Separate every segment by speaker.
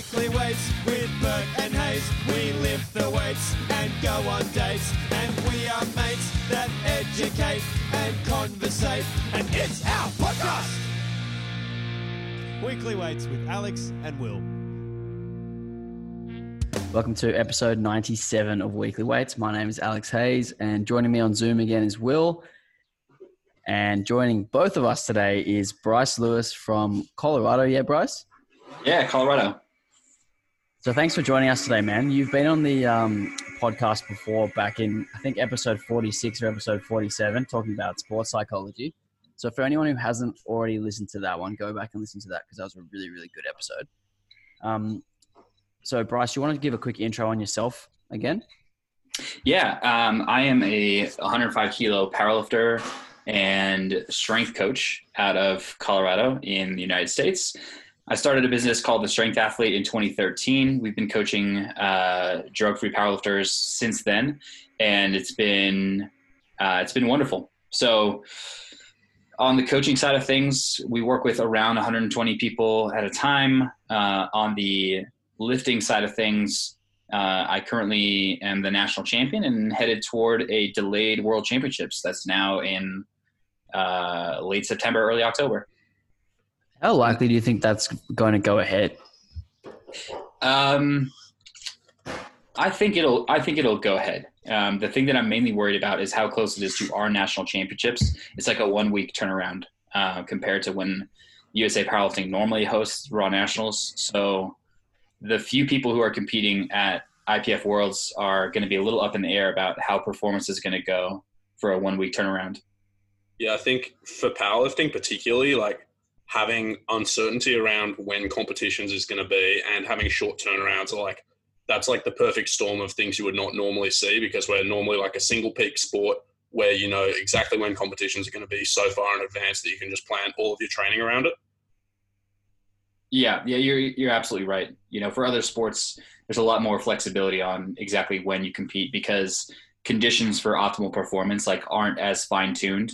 Speaker 1: Weekly weights with Bert and Hayes. We lift the weights and go on dates. And we are mates that educate and conversate. And it's our podcast. Weekly weights with Alex and Will.
Speaker 2: Welcome to episode 97 of Weekly Weights. My name is Alex Hayes, and joining me on Zoom again is Will. And joining both of us today is Bryce Lewis from Colorado. Yeah, Bryce?
Speaker 3: Yeah, Colorado.
Speaker 2: So thanks for joining us today, man. You've been on the um, podcast before, back in, I think, episode 46 or episode 47, talking about sports psychology. So for anyone who hasn't already listened to that one, go back and listen to that because that was a really, really good episode. Um, so, Bryce, you want to give a quick intro on yourself again?
Speaker 3: Yeah, um, I am a 105 kilo powerlifter and strength coach out of Colorado in the United States. I started a business called The Strength Athlete in 2013. We've been coaching uh, drug-free powerlifters since then, and it's been uh, it's been wonderful. So, on the coaching side of things, we work with around 120 people at a time. Uh, on the lifting side of things, uh, I currently am the national champion and headed toward a delayed world championships that's now in uh, late September, early October.
Speaker 2: How likely do you think that's going to go ahead?
Speaker 3: Um, I think it'll. I think it'll go ahead. Um, the thing that I'm mainly worried about is how close it is to our national championships. It's like a one week turnaround uh, compared to when USA Powerlifting normally hosts Raw Nationals. So the few people who are competing at IPF Worlds are going to be a little up in the air about how performance is going to go for a one week turnaround.
Speaker 4: Yeah, I think for powerlifting, particularly, like having uncertainty around when competitions is going to be and having short turnarounds are like that's like the perfect storm of things you would not normally see because we're normally like a single peak sport where you know exactly when competitions are going to be so far in advance that you can just plan all of your training around it.
Speaker 3: Yeah, yeah, you're you're absolutely right. You know, for other sports, there's a lot more flexibility on exactly when you compete because conditions for optimal performance like aren't as fine tuned.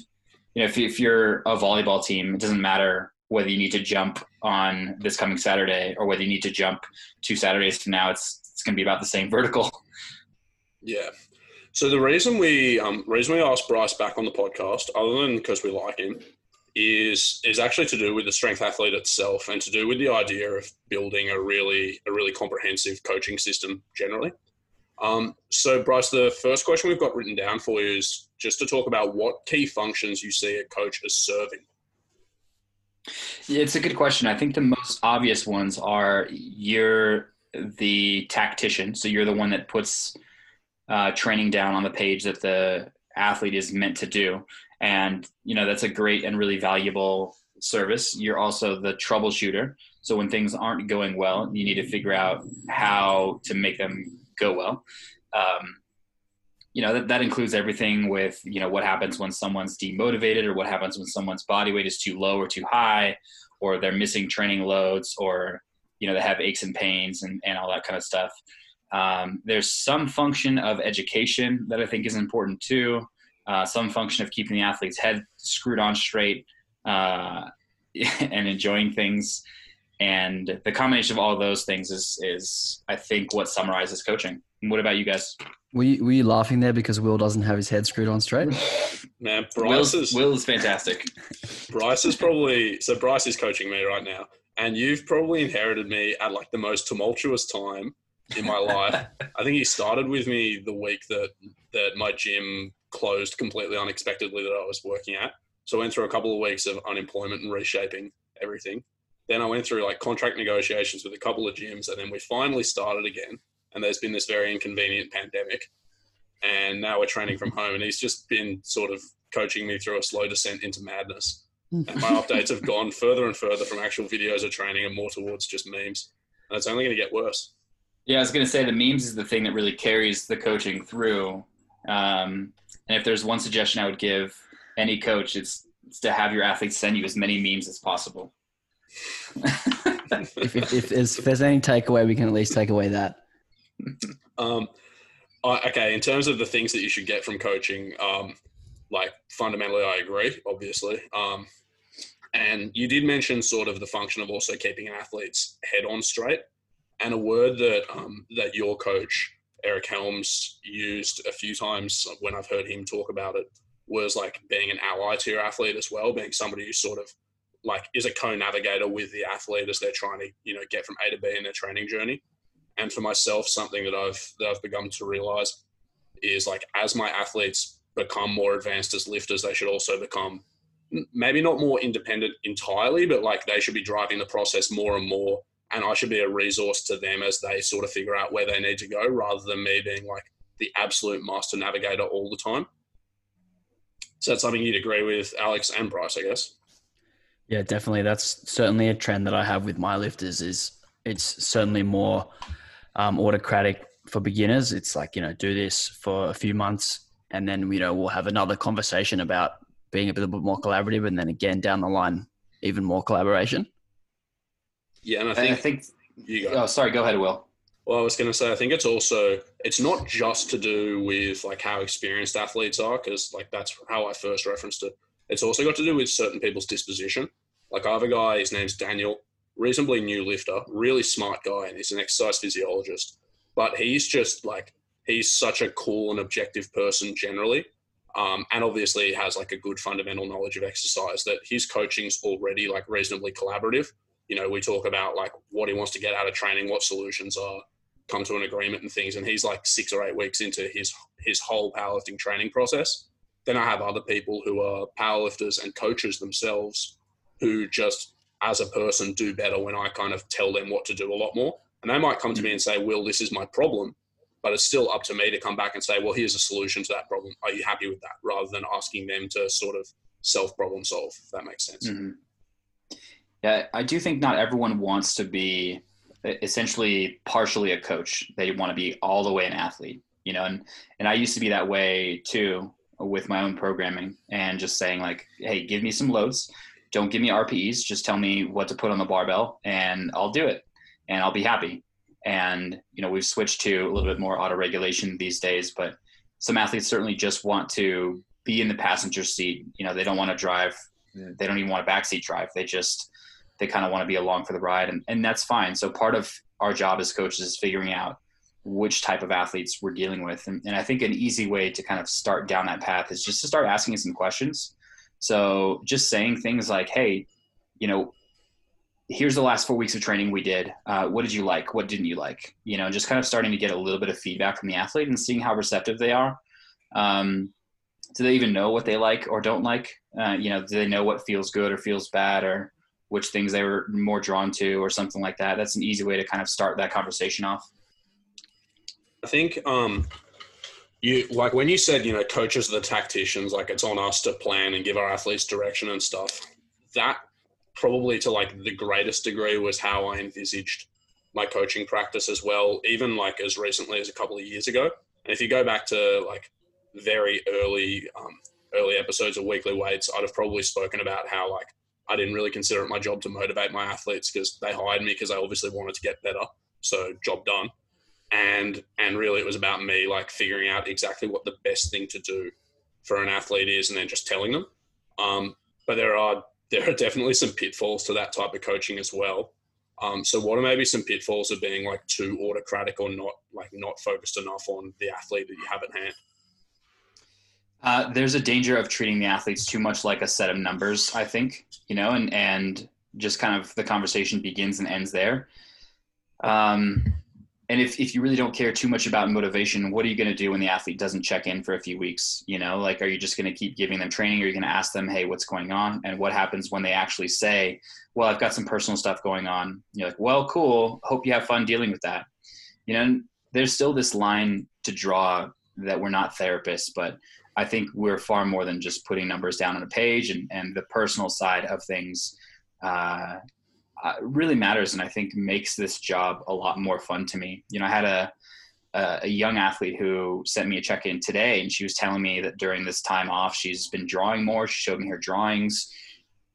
Speaker 3: You know, if if you're a volleyball team, it doesn't matter whether you need to jump on this coming Saturday or whether you need to jump two Saturdays from now. It's it's going to be about the same vertical.
Speaker 4: Yeah. So the reason we um, reason we asked Bryce back on the podcast, other than because we like him, is is actually to do with the strength athlete itself and to do with the idea of building a really a really comprehensive coaching system generally. Um, so, Bryce, the first question we've got written down for you is just to talk about what key functions you see a coach as serving.
Speaker 3: It's a good question. I think the most obvious ones are you're the tactician, so you're the one that puts uh, training down on the page that the athlete is meant to do. And you know that's a great and really valuable service. You're also the troubleshooter so when things aren't going well you need to figure out how to make them go well. Um, you know that, that includes everything with you know what happens when someone's demotivated or what happens when someone's body weight is too low or too high or they're missing training loads or you know they have aches and pains and, and all that kind of stuff um, there's some function of education that i think is important too uh, some function of keeping the athlete's head screwed on straight uh, and enjoying things. And the combination of all those things is, is I think, what summarizes coaching. And what about you guys?
Speaker 2: Were you, were you laughing there because Will doesn't have his head screwed on straight?
Speaker 4: Man, Bryce is
Speaker 3: Will is fantastic.
Speaker 4: Bryce is probably so. Bryce is coaching me right now, and you've probably inherited me at like the most tumultuous time in my life. I think he started with me the week that that my gym closed completely unexpectedly that I was working at. So I went through a couple of weeks of unemployment and reshaping everything. Then I went through like contract negotiations with a couple of gyms, and then we finally started again. And there's been this very inconvenient pandemic, and now we're training from home. And he's just been sort of coaching me through a slow descent into madness. and my updates have gone further and further from actual videos of training and more towards just memes. And it's only going to get worse.
Speaker 3: Yeah, I was going to say the memes is the thing that really carries the coaching through. Um, and if there's one suggestion I would give any coach, it's, it's to have your athletes send you as many memes as possible.
Speaker 2: if, if, if, there's, if, there's, any takeaway, we can at least take away that.
Speaker 4: Um, okay, in terms of the things that you should get from coaching, um, like fundamentally, I agree, obviously. Um, and you did mention sort of the function of also keeping an athlete's head on straight. And a word that um, that your coach Eric Helms used a few times when I've heard him talk about it was like being an ally to your athlete as well, being somebody who sort of like is a co-navigator with the athlete as they're trying to you know get from A to B in their training journey. And for myself, something that I've that I've begun to realize is like as my athletes become more advanced as lifters, they should also become maybe not more independent entirely, but like they should be driving the process more and more. And I should be a resource to them as they sort of figure out where they need to go rather than me being like the absolute master navigator all the time. So that's something you'd agree with, Alex and Bryce, I guess.
Speaker 2: Yeah, definitely. That's certainly a trend that I have with my lifters. Is it's certainly more um, autocratic for beginners. It's like you know, do this for a few months, and then you know we'll have another conversation about being a little bit more collaborative, and then again down the line, even more collaboration.
Speaker 4: Yeah, and I think,
Speaker 3: I think
Speaker 4: you go.
Speaker 3: oh sorry, go ahead, Will.
Speaker 4: Well, I was going to say, I think it's also it's not just to do with like how experienced athletes are, because like that's how I first referenced it. It's also got to do with certain people's disposition. Like I have a guy, his name's Daniel, reasonably new lifter, really smart guy, and he's an exercise physiologist. But he's just like he's such a cool and objective person generally, um, and obviously has like a good fundamental knowledge of exercise. That his coaching's already like reasonably collaborative. You know, we talk about like what he wants to get out of training, what solutions are, come to an agreement and things. And he's like six or eight weeks into his his whole powerlifting training process. Then I have other people who are powerlifters and coaches themselves who just as a person do better when I kind of tell them what to do a lot more. And they might come to me and say, Will, this is my problem. But it's still up to me to come back and say, well, here's a solution to that problem. Are you happy with that? Rather than asking them to sort of self problem solve, if that makes sense.
Speaker 3: Mm-hmm. Yeah, I do think not everyone wants to be essentially partially a coach. They want to be all the way an athlete, you know, and, and I used to be that way too with my own programming and just saying like, Hey, give me some loads. Don't give me RPEs. Just tell me what to put on the barbell and I'll do it and I'll be happy. And, you know, we've switched to a little bit more auto regulation these days, but some athletes certainly just want to be in the passenger seat. You know, they don't want to drive. They don't even want a backseat drive. They just, they kind of want to be along for the ride and, and that's fine so part of our job as coaches is figuring out which type of athletes we're dealing with and, and i think an easy way to kind of start down that path is just to start asking some questions so just saying things like hey you know here's the last four weeks of training we did. Uh, what did you like? What didn't you like? You know just kind of starting to get a little bit of feedback from the athlete and seeing how receptive they are. Um, do they even know what they like or don't like? Uh, you know do they know what feels good or feels bad or which things they were more drawn to or something like that. That's an easy way to kind of start that conversation off.
Speaker 4: I think um, you like when you said you know coaches are the tacticians, like it's on us to plan and give our athletes direction and stuff. That probably to like the greatest degree was how I envisaged my coaching practice as well, even like as recently as a couple of years ago. And if you go back to like very early um, early episodes of Weekly Weights, I'd have probably spoken about how like I didn't really consider it my job to motivate my athletes because they hired me because they obviously wanted to get better. So job done. And and really it was about me like figuring out exactly what the best thing to do for an athlete is and then just telling them. Um, but there are there are definitely some pitfalls to that type of coaching as well. Um, so what are maybe some pitfalls of being like too autocratic or not like not focused enough on the athlete that you have at hand?
Speaker 3: Uh, there's a danger of treating the athletes too much like a set of numbers, I think, you know, and, and just kind of the conversation begins and ends there. Um, and if, if you really don't care too much about motivation, what are you going to do when the athlete doesn't check in for a few weeks? You know, like, are you just going to keep giving them training? Or are you going to ask them, hey, what's going on? And what happens when they actually say, well, I've got some personal stuff going on. You're like, well, cool. Hope you have fun dealing with that. You know, there's still this line to draw that we're not therapists, but I think we're far more than just putting numbers down on a page, and, and the personal side of things uh, uh, really matters, and I think makes this job a lot more fun to me. You know, I had a a young athlete who sent me a check in today, and she was telling me that during this time off, she's been drawing more. She showed me her drawings.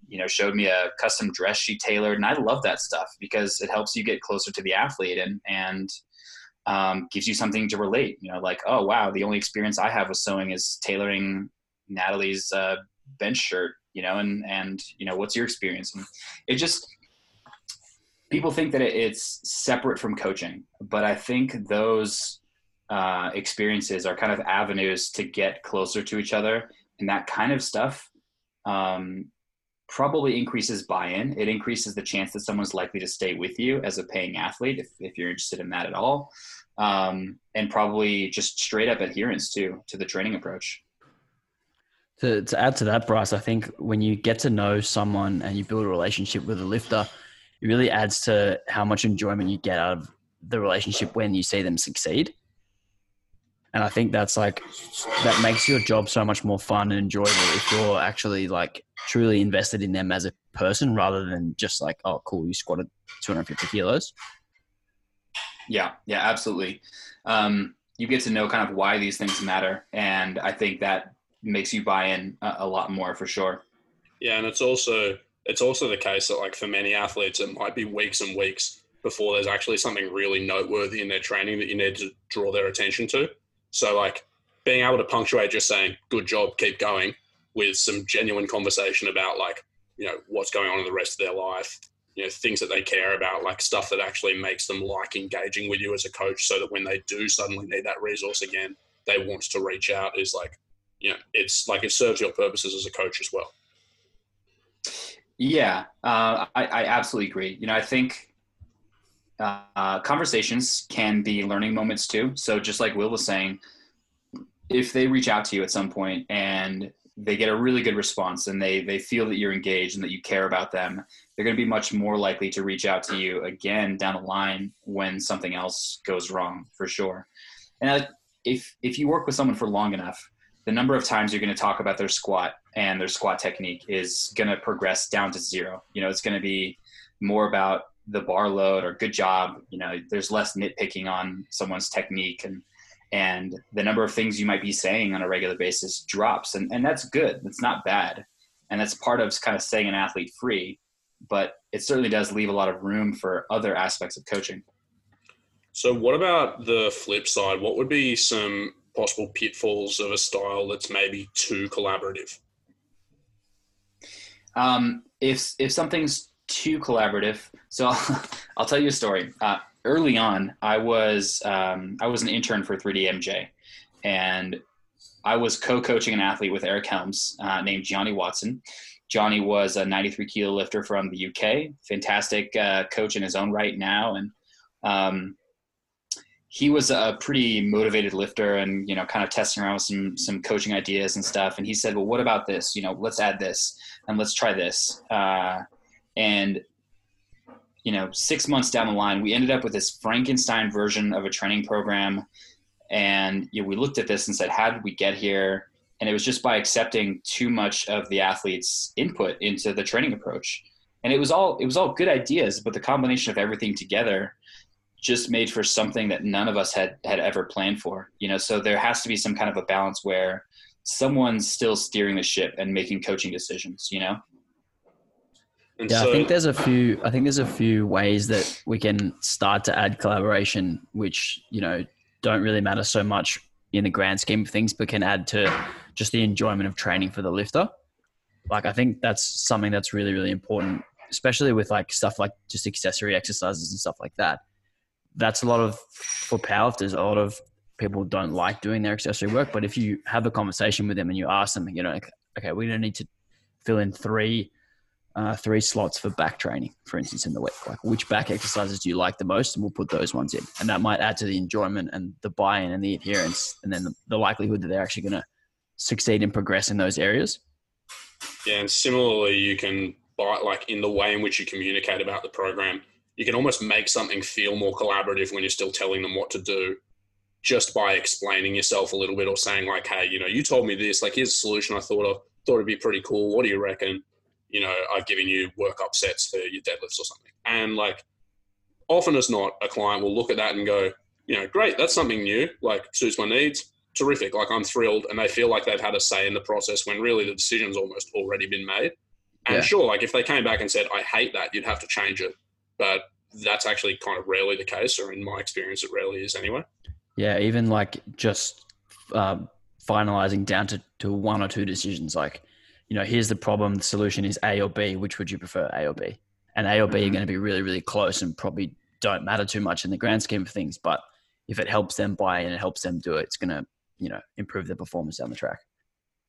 Speaker 3: You know, showed me a custom dress she tailored, and I love that stuff because it helps you get closer to the athlete and and um, gives you something to relate. You know, like, oh wow, the only experience I have with sewing is tailoring Natalie's uh, bench shirt. You know, and and you know, what's your experience? And it just people think that it's separate from coaching, but I think those uh, experiences are kind of avenues to get closer to each other, and that kind of stuff um, probably increases buy-in. It increases the chance that someone's likely to stay with you as a paying athlete if, if you're interested in that at all, um, and probably just straight up adherence to to the training approach.
Speaker 2: To, to add to that, Bryce, I think when you get to know someone and you build a relationship with a lifter, it really adds to how much enjoyment you get out of the relationship when you see them succeed. And I think that's like that makes your job so much more fun and enjoyable if you're actually like truly invested in them as a person rather than just like, oh, cool, you squatted 250 kilos.
Speaker 3: Yeah, yeah, absolutely. Um, you get to know kind of why these things matter, and I think that makes you buy in a, a lot more for sure.
Speaker 4: Yeah, and it's also it's also the case that like for many athletes, it might be weeks and weeks before there's actually something really noteworthy in their training that you need to draw their attention to. So like being able to punctuate just saying "good job, keep going" with some genuine conversation about like you know what's going on in the rest of their life, you know things that they care about, like stuff that actually makes them like engaging with you as a coach, so that when they do suddenly need that resource again, they want to reach out. Is like you know it's like it serves your purposes as a coach as well.
Speaker 3: Yeah, uh, I, I absolutely agree. You know, I think uh, conversations can be learning moments too. So just like Will was saying, if they reach out to you at some point and they get a really good response and they they feel that you're engaged and that you care about them, they're going to be much more likely to reach out to you again down the line when something else goes wrong for sure. And if if you work with someone for long enough, the number of times you're going to talk about their squat and their squat technique is going to progress down to zero. You know, it's going to be more about the bar load or good job. You know there's less nitpicking on someone's technique and and the number of things you might be saying on a regular basis drops. And, and that's good. That's not bad. And that's part of kind of setting an athlete free but it certainly does leave a lot of room for other aspects of coaching.
Speaker 4: So what about the flip side? What would be some possible pitfalls of a style that's maybe too collaborative
Speaker 3: um, if if something's too collaborative. So I'll tell you a story. Uh, early on, I was um, I was an intern for 3DMJ, and I was co-coaching an athlete with Eric Helms uh, named Johnny Watson. Johnny was a 93 kilo lifter from the UK, fantastic uh, coach in his own right now, and um, he was a pretty motivated lifter and you know kind of testing around with some some coaching ideas and stuff. And he said, "Well, what about this? You know, let's add this and let's try this." Uh, and you know, six months down the line, we ended up with this Frankenstein version of a training program. And you know, we looked at this and said, how did we get here? And it was just by accepting too much of the athlete's input into the training approach. And it was all it was all good ideas, but the combination of everything together just made for something that none of us had had ever planned for. You know, so there has to be some kind of a balance where someone's still steering the ship and making coaching decisions. You know.
Speaker 2: And yeah, so, I think there's a few. I think there's a few ways that we can start to add collaboration, which you know don't really matter so much in the grand scheme of things, but can add to just the enjoyment of training for the lifter. Like I think that's something that's really really important, especially with like stuff like just accessory exercises and stuff like that. That's a lot of for powerlifters. A lot of people don't like doing their accessory work, but if you have a conversation with them and you ask them, you know, okay, we don't need to fill in three uh, three slots for back training, for instance, in the week. Like which back exercises do you like the most, and we'll put those ones in, and that might add to the enjoyment and the buy-in and the adherence, and then the, the likelihood that they're actually going to succeed and progress in those areas.
Speaker 4: Yeah, and similarly, you can buy like in the way in which you communicate about the program, you can almost make something feel more collaborative when you're still telling them what to do, just by explaining yourself a little bit or saying like, "Hey, you know, you told me this. Like, here's a solution I thought of. Thought it'd be pretty cool. What do you reckon?" you know, I've given you workup sets for your deadlifts or something. And like often as not, a client will look at that and go, you know, great, that's something new, like suits my needs. Terrific. Like I'm thrilled. And they feel like they've had a say in the process when really the decision's almost already been made. And yeah. sure, like if they came back and said, I hate that, you'd have to change it. But that's actually kind of rarely the case, or in my experience, it rarely is anyway.
Speaker 2: Yeah, even like just uh, finalizing down to, to one or two decisions, like you know, here's the problem. The solution is A or B. Which would you prefer, A or B? and A or B are
Speaker 3: Mhm.
Speaker 2: going to be really, really close and probably don't matter too much in the grand scheme of things. But if it helps them buy and it helps them do it, it's going to, you know, improve their performance down the track.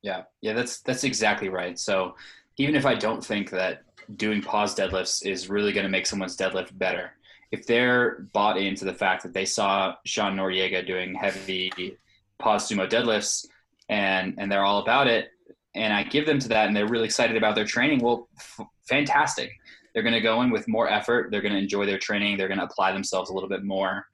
Speaker 3: Yeah, yeah, that's that's exactly right. So even if I don't think that doing pause deadlifts is really going to make someone's deadlift better, if they're bought into the fact that they saw Sean Noriega doing heavy pause sumo deadlifts and and they're all about it, and I give them to that and they're really excited about their training, well, f- fantastic. They're going to go in with more effort. They're going to enjoy their training. They're going to apply themselves a little bit more.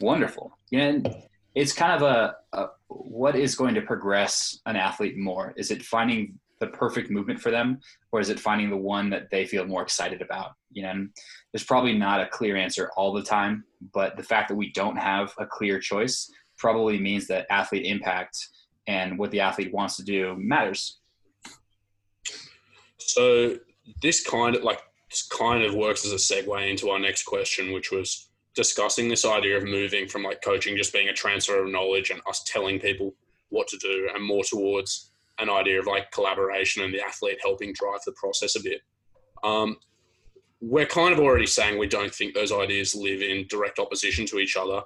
Speaker 3: Wonderful. And it's kind of a, a what is going to progress an athlete more? Is it finding the perfect movement for them, or is it finding the one that they feel more excited about? You know, and there's probably not a clear answer all the time, but the fact that we don't have a clear choice probably means that athlete impact and what the athlete wants to do matters.
Speaker 4: So this kind of like kind of works as a segue into our next question, which was discussing this idea of moving from like coaching just being a transfer of knowledge and us telling people what to do, and more towards an idea of like collaboration and the athlete helping drive the process a bit. Um, we're kind of already saying we don't think those ideas live in direct opposition to each other.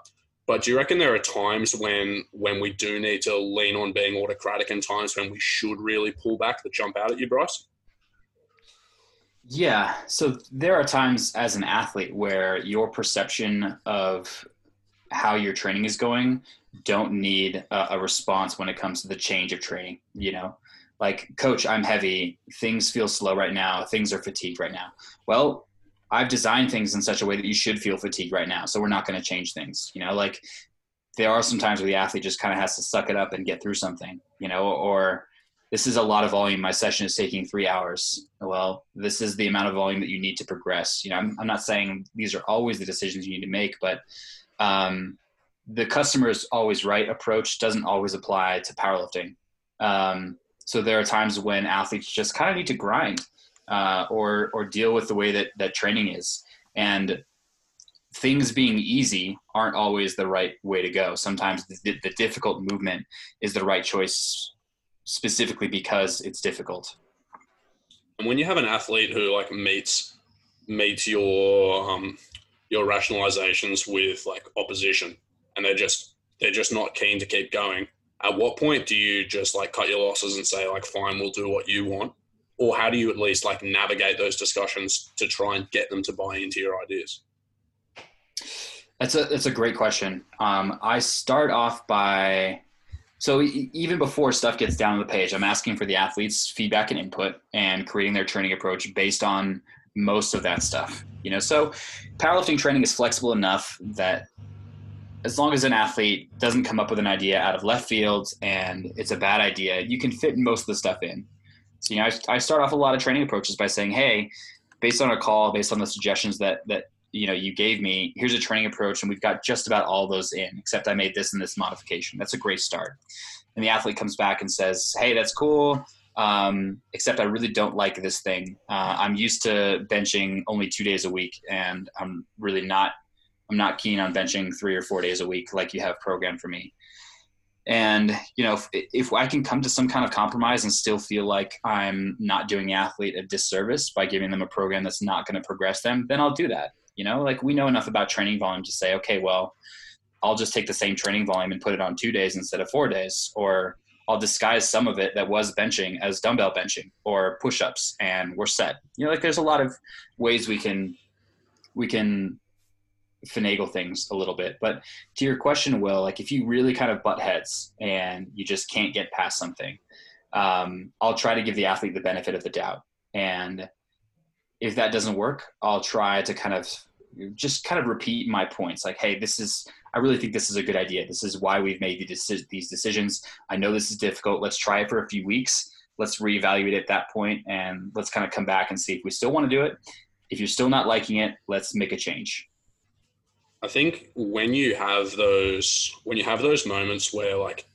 Speaker 4: But do you reckon there are times when when we do need to lean on being autocratic and times when we should really pull back that jump out at you, Bryce?
Speaker 3: Yeah. So there are times as an athlete where your perception of how your training is going don't need a, a response when it comes to the change of training. You know, like, coach, I'm heavy. Things feel slow right now. Things are fatigued right now. Well, I've designed things in such a way that you should feel fatigued right now. So we're not going to change things. You know, like there are some times where the athlete just kind of has to suck it up and get through something, you know, or this is a lot of volume. My session is taking three hours. Well, this is the amount of volume that you need to progress. You know, I'm, I'm not saying these are always the decisions you need to make, but um, the customer's always right approach doesn't always apply to powerlifting. Um, so there are times when athletes just kind of need to grind uh, or or deal with the way that that training is, and things being easy aren't always the right way to go. Sometimes the, the difficult movement is the right choice specifically because it's difficult.
Speaker 4: And when you have an athlete who like meets meets your um, your rationalizations with like opposition, and they're just they're just not keen to keep going. At what point do you just like cut your losses and say like, fine, we'll do what you want, or how do you at least like navigate those discussions to try and get them to buy into your ideas?
Speaker 3: That's a that's a great question. Um, I start off by so even before stuff gets down on the page, I'm asking for the athletes' feedback and input, and creating their training approach based on most of that stuff. You know, so powerlifting training is flexible enough that as long as an athlete doesn't come up with an idea out of left field and it's a bad idea, you can fit most of the stuff in. So you know, I, I start off a lot of training approaches by saying, hey, based on a call, based on the suggestions that that you know you gave me here's a training approach and we've got just about all those in except i made this and this modification. That's a great start. And the athlete comes back and says hey that's cool. Um, except i really don't like this thing. Uh, i'm used to benching only two days a week and i'm really not i'm not keen on benching three or four days a week like you have programmed for me and you know if, if i can come to some kind of compromise and still feel like i'm not doing the athlete a disservice by giving them a program that's not going to progress them then i'll do that you know, like we know enough about training volume to say, okay, well, I'll just take the same training volume and put it on two days instead of four days, or I'll disguise some of it that was benching as dumbbell benching or push-ups, and we're set. You know, like there's a lot of ways we can we can finagle things a little bit. But to your question, Will, like if you really kind of butt heads and you just can't get past something, um, I'll try to give the athlete the benefit of the doubt. And if that doesn't work, I'll try to kind of just kind of repeat my points. Like hey this is i really think this is a good idea. This is why we've made these decisions. I know this is difficult. Let's try it for a few weeks. Let's reevaluate at that point and let's kind of come back and see if we still want to do it. If you're still not liking it let's make a change
Speaker 4: I think when you have those when you have those moments where like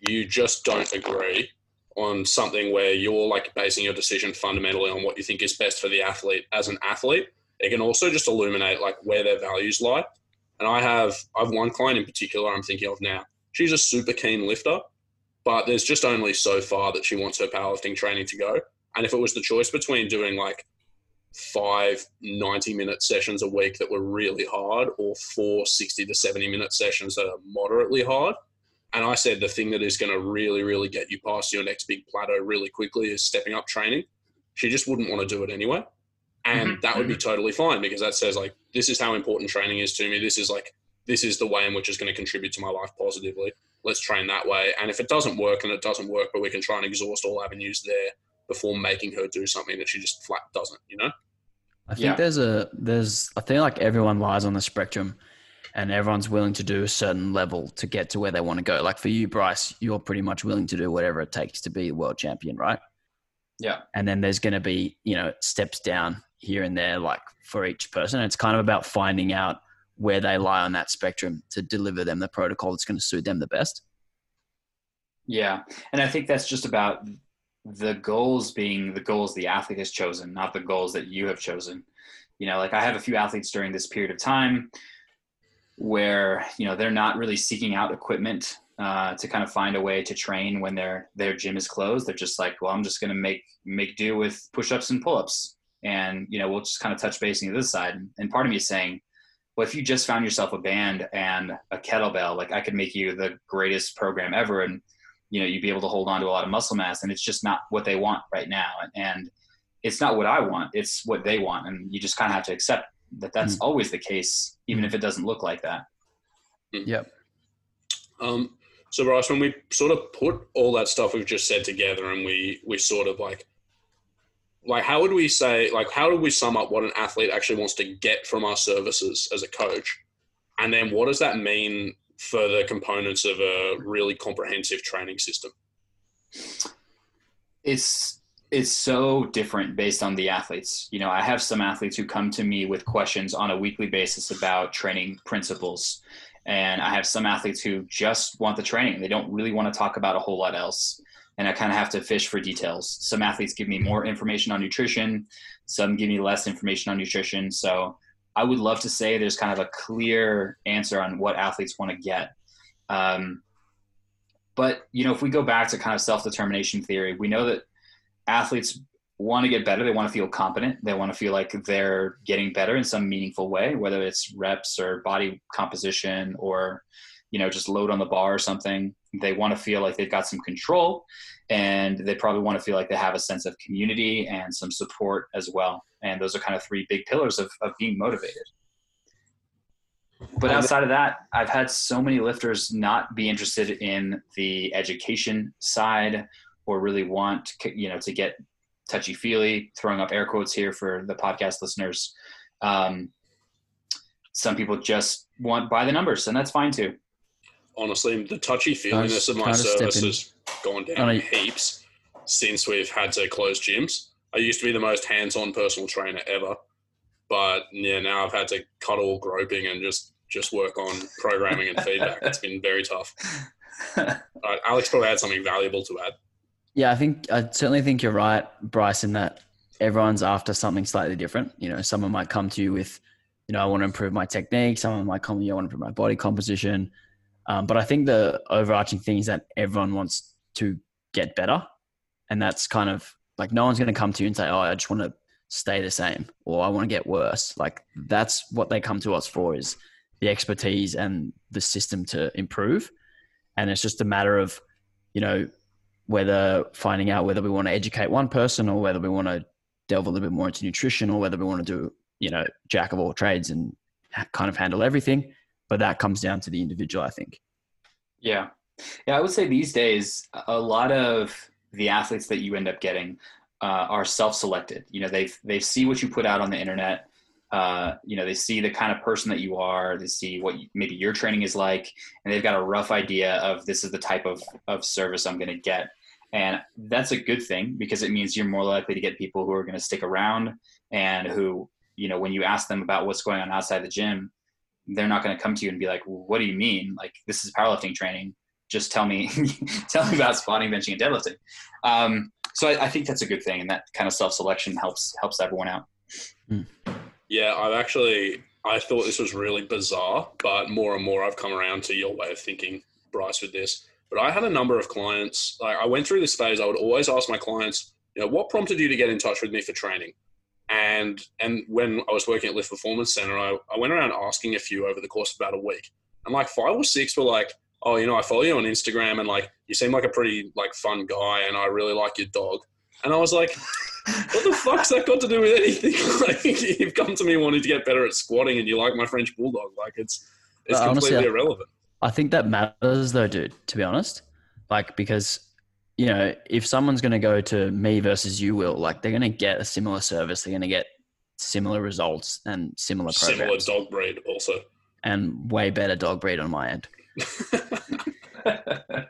Speaker 4: you just don't agree on something where you're like basing your decision fundamentally on what you think is best for the athlete as an athlete, it can also just illuminate like where their values lie. And I have I've one client in particular I'm thinking of now. She's a super keen lifter, but there's just only so far that she wants her powerlifting training to go. And if it was the choice between doing like five 90 minute sessions a week that were really hard or four 60 to 70 minute sessions that are moderately hard. And I said the thing that is going to really, really get you past your next big plateau really quickly is stepping up training. She just wouldn't want to do it anyway. And
Speaker 3: Mhm,
Speaker 4: that would be totally fine because that says, like, this is how important training is to me. This is like, this is the way in which it's going to contribute to my life positively. Let's train that way. And if it doesn't work, and it doesn't work, but we can try and exhaust all avenues there before making her do something that she just flat doesn't, you know?
Speaker 2: I think
Speaker 3: Yeah.
Speaker 2: there's a there's I think like everyone lies on the spectrum and everyone's willing to do a certain level to get to where they want to go. Like for you, Bryce, you're pretty much willing to do whatever it takes to be a world champion, right?
Speaker 3: Yeah.
Speaker 2: And then there's gonna be, you know, steps down here and there, like for each person. It's kind of about finding out where they lie on that spectrum to deliver them the protocol that's going to suit them the best.
Speaker 3: Yeah, and I think that's just about the goals being the goals the athlete has chosen, not the goals that you have chosen. You know, like I have a few athletes during this period of time where you know they're not really seeking out equipment uh, to kind of find a way to train when their their gym is closed. They're just like, well, I'm just going to make make do with push-ups and pull-ups, and you know we'll just kind of touch base on the other side. And part of me is saying, well, if you just found yourself a band and a kettlebell, like I could make you the greatest program ever, and you know you'd be able to hold on to a lot of muscle mass and it's just not what they want right now. And it's not what i want it's what they want. And you just kind of have to accept that that's always the case even if it doesn't look like that.
Speaker 2: Yep.
Speaker 4: Um, so Bryce, when we sort of put all that stuff we've just said together, and we we sort of like, like how would we say, like how do we sum up what an athlete actually wants to get from our services as a coach, and then what does that mean for the components of a really comprehensive training system?
Speaker 3: it's it's so different based on the athletes. You know i have some athletes who come to me with questions on a weekly basis about training principles. And i have some athletes who just want the training. They don't really want to talk about a whole lot else. And i kind of have to fish for details. Some athletes give me more information on nutrition. Some give me less information on nutrition. So i would love to say there's kind of a clear answer on what athletes want to get. Um, but you know if we go back to kind of self-determination theory we know that athletes want to get better they want to feel competent they want to feel like they're getting better in some meaningful way whether it's reps or body composition or you know just load on the bar or something they want to feel like they've got some control and they probably want to feel like they have a sense of community and some support as well and those are kind of three big pillars of, of being motivated but outside of that, I've had so many lifters not be interested in the education side or really want you know to get touchy feely. Throwing up air quotes here for the podcast listeners. Um, some people just want by the numbers, and that's fine too.
Speaker 4: Honestly, the touchy feeliness of my
Speaker 2: Can I just step
Speaker 4: service has gone down
Speaker 2: no.
Speaker 4: heaps since we've had to close gyms. I used to be the most hands-on personal trainer ever, but yeah, now I've had to cut all groping and just just work on programming and feedback. It's been very tough. Uh, Alex probably had something valuable to add.
Speaker 2: Yeah, I think I certainly think you're right, Bryce, in that everyone's after something slightly different. You know, someone might come to you with, you know, I want to improve my technique. Someone might come to you, I want to improve my body composition. Um, but I think the overarching thing is that everyone wants to get better, and that's kind of like no one's going to come to you and say, "Oh, I just want to stay the same," or "I want to get worse." Like that's what they come to us for is the expertise and the system to improve, and it's just a matter of, you know, whether finding out whether we want to educate one person or whether we want to delve a little bit more into nutrition or whether we want to do you know jack of all trades and kind of handle everything but that comes down to the individual i think
Speaker 3: Yeah. Yeah, I would say these days, a lot of the athletes that you end up getting uh, are self-selected. You know, they they see what you put out on the internet. Uh, you know, they see the kind of person that you are. They see what you, maybe your training is like, and they've got a rough idea of this is the type of of service I'm going to get. And that's a good thing because it means you're more likely to get people who are going to stick around and who, you know, when you ask them about what's going on outside the gym, they're not going to come to you and be like, well, "What do you mean? Like this is powerlifting training? Just tell me, tell me about squatting, benching, and deadlifting." Um, so I, I think that's a good thing, and that kind of self-selection helps helps everyone out.
Speaker 4: Yeah, I've actually I thought this was really bizarre, but more and more I've come around to your way of thinking, Bryce, with this. But I had a number of clients. Like I went through this phase. I would always ask my clients, you know, what prompted you to get in touch with me for training? And and when I was working at Lift Performance Center, I, I went around asking a few over the course of about a week. And like five or six were like, oh, you know, I follow you on Instagram and like you seem like a pretty like fun guy and I really like your dog. And I was like, what the fuck's that got to do with anything? like you've come to me wanting to get better at squatting and you like my French bulldog. Like it's it's
Speaker 2: But honestly,
Speaker 4: completely
Speaker 2: I-
Speaker 4: irrelevant.
Speaker 2: I think that matters though, dude, to be honest. Like, because, you know, if someone's going to go to me versus you, will, like, they're going to get a similar service. They're going to get similar results and similar
Speaker 4: Similar dog breed also.
Speaker 2: and way better dog breed on my end.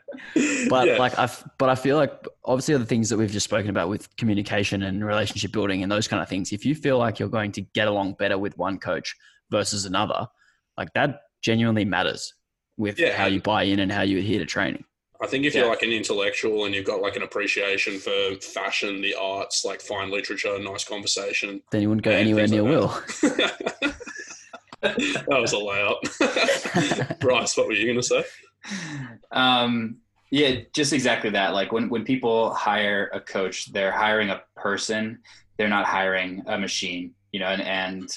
Speaker 2: But
Speaker 4: Yeah.
Speaker 2: like I, but I feel like obviously the things that we've just spoken about with communication and relationship building and those kind of things. If you feel like you're going to get along better with one coach versus another, like that genuinely matters with
Speaker 4: Yeah,
Speaker 2: how you buy in and how you adhere to training.
Speaker 4: I think if you're like an intellectual and you've got like an appreciation for fashion, the arts, like fine literature, nice conversation,
Speaker 2: Then you wouldn't go anywhere near
Speaker 4: like
Speaker 2: Will.
Speaker 4: that was a layup. Bryce, what were you going to say?
Speaker 3: um, yeah, just exactly that. Like when, when people hire a coach, they're hiring a person. They're not hiring a machine, you know, and, and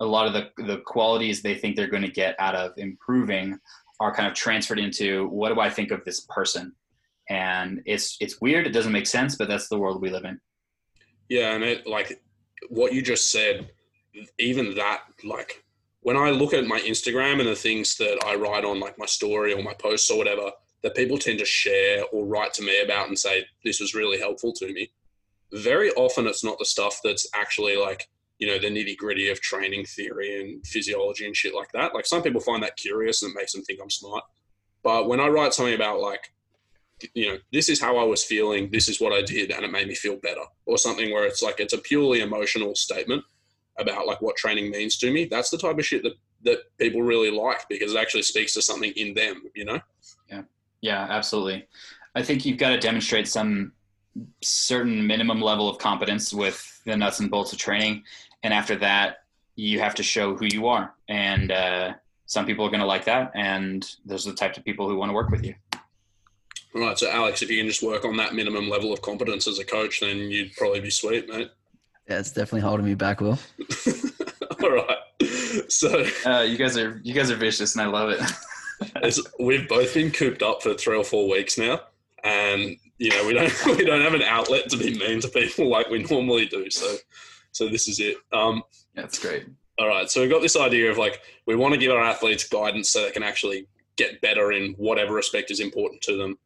Speaker 3: a lot of the, the qualities they think they're going to get out of improving are kind of transferred into what do I think of this person? And it's, it's weird. It doesn't make sense, but that's the world we live in.
Speaker 4: Yeah, and it like what you just said, even that like when I look at my Instagram and the things that I write on like my story or my posts or whatever that people tend to share or write to me about and say this was really helpful to me. Very often it's not the stuff that's actually like, you know, the nitty gritty of training theory and physiology and shit like that. Like some people find that curious and it makes them think I'm smart. But when I write something about like you know, this is how I was feeling, this is what I did, and it made me feel better, or something where it's like it's a purely emotional statement about like what training means to me. That's the type of shit that that people really like because it actually speaks to something in them, you know.
Speaker 3: Yeah, Yeah, absolutely. I think you've got to demonstrate some certain minimum level of competence with the nuts and bolts of training, and after that, you have to show who you are. And uh, some people are going to like that, and those are the type of people who want to work with you.
Speaker 4: All right, so Alex, if you can just work on that minimum level of competence as a coach, then you'd probably be sweet, mate.
Speaker 2: Yeah, it's definitely holding me back, Will.
Speaker 4: All right, so
Speaker 3: Uh, you guys are you guys are vicious, and I love it.
Speaker 4: as we've both been cooped up for three or four weeks now, and you know we don't we don't have an outlet to be mean to people like we normally do. So, so this is it. Um,
Speaker 3: That's great.
Speaker 4: all right, so we've got this idea of like we want to give our athletes guidance so they can actually get better in whatever respect is important to them.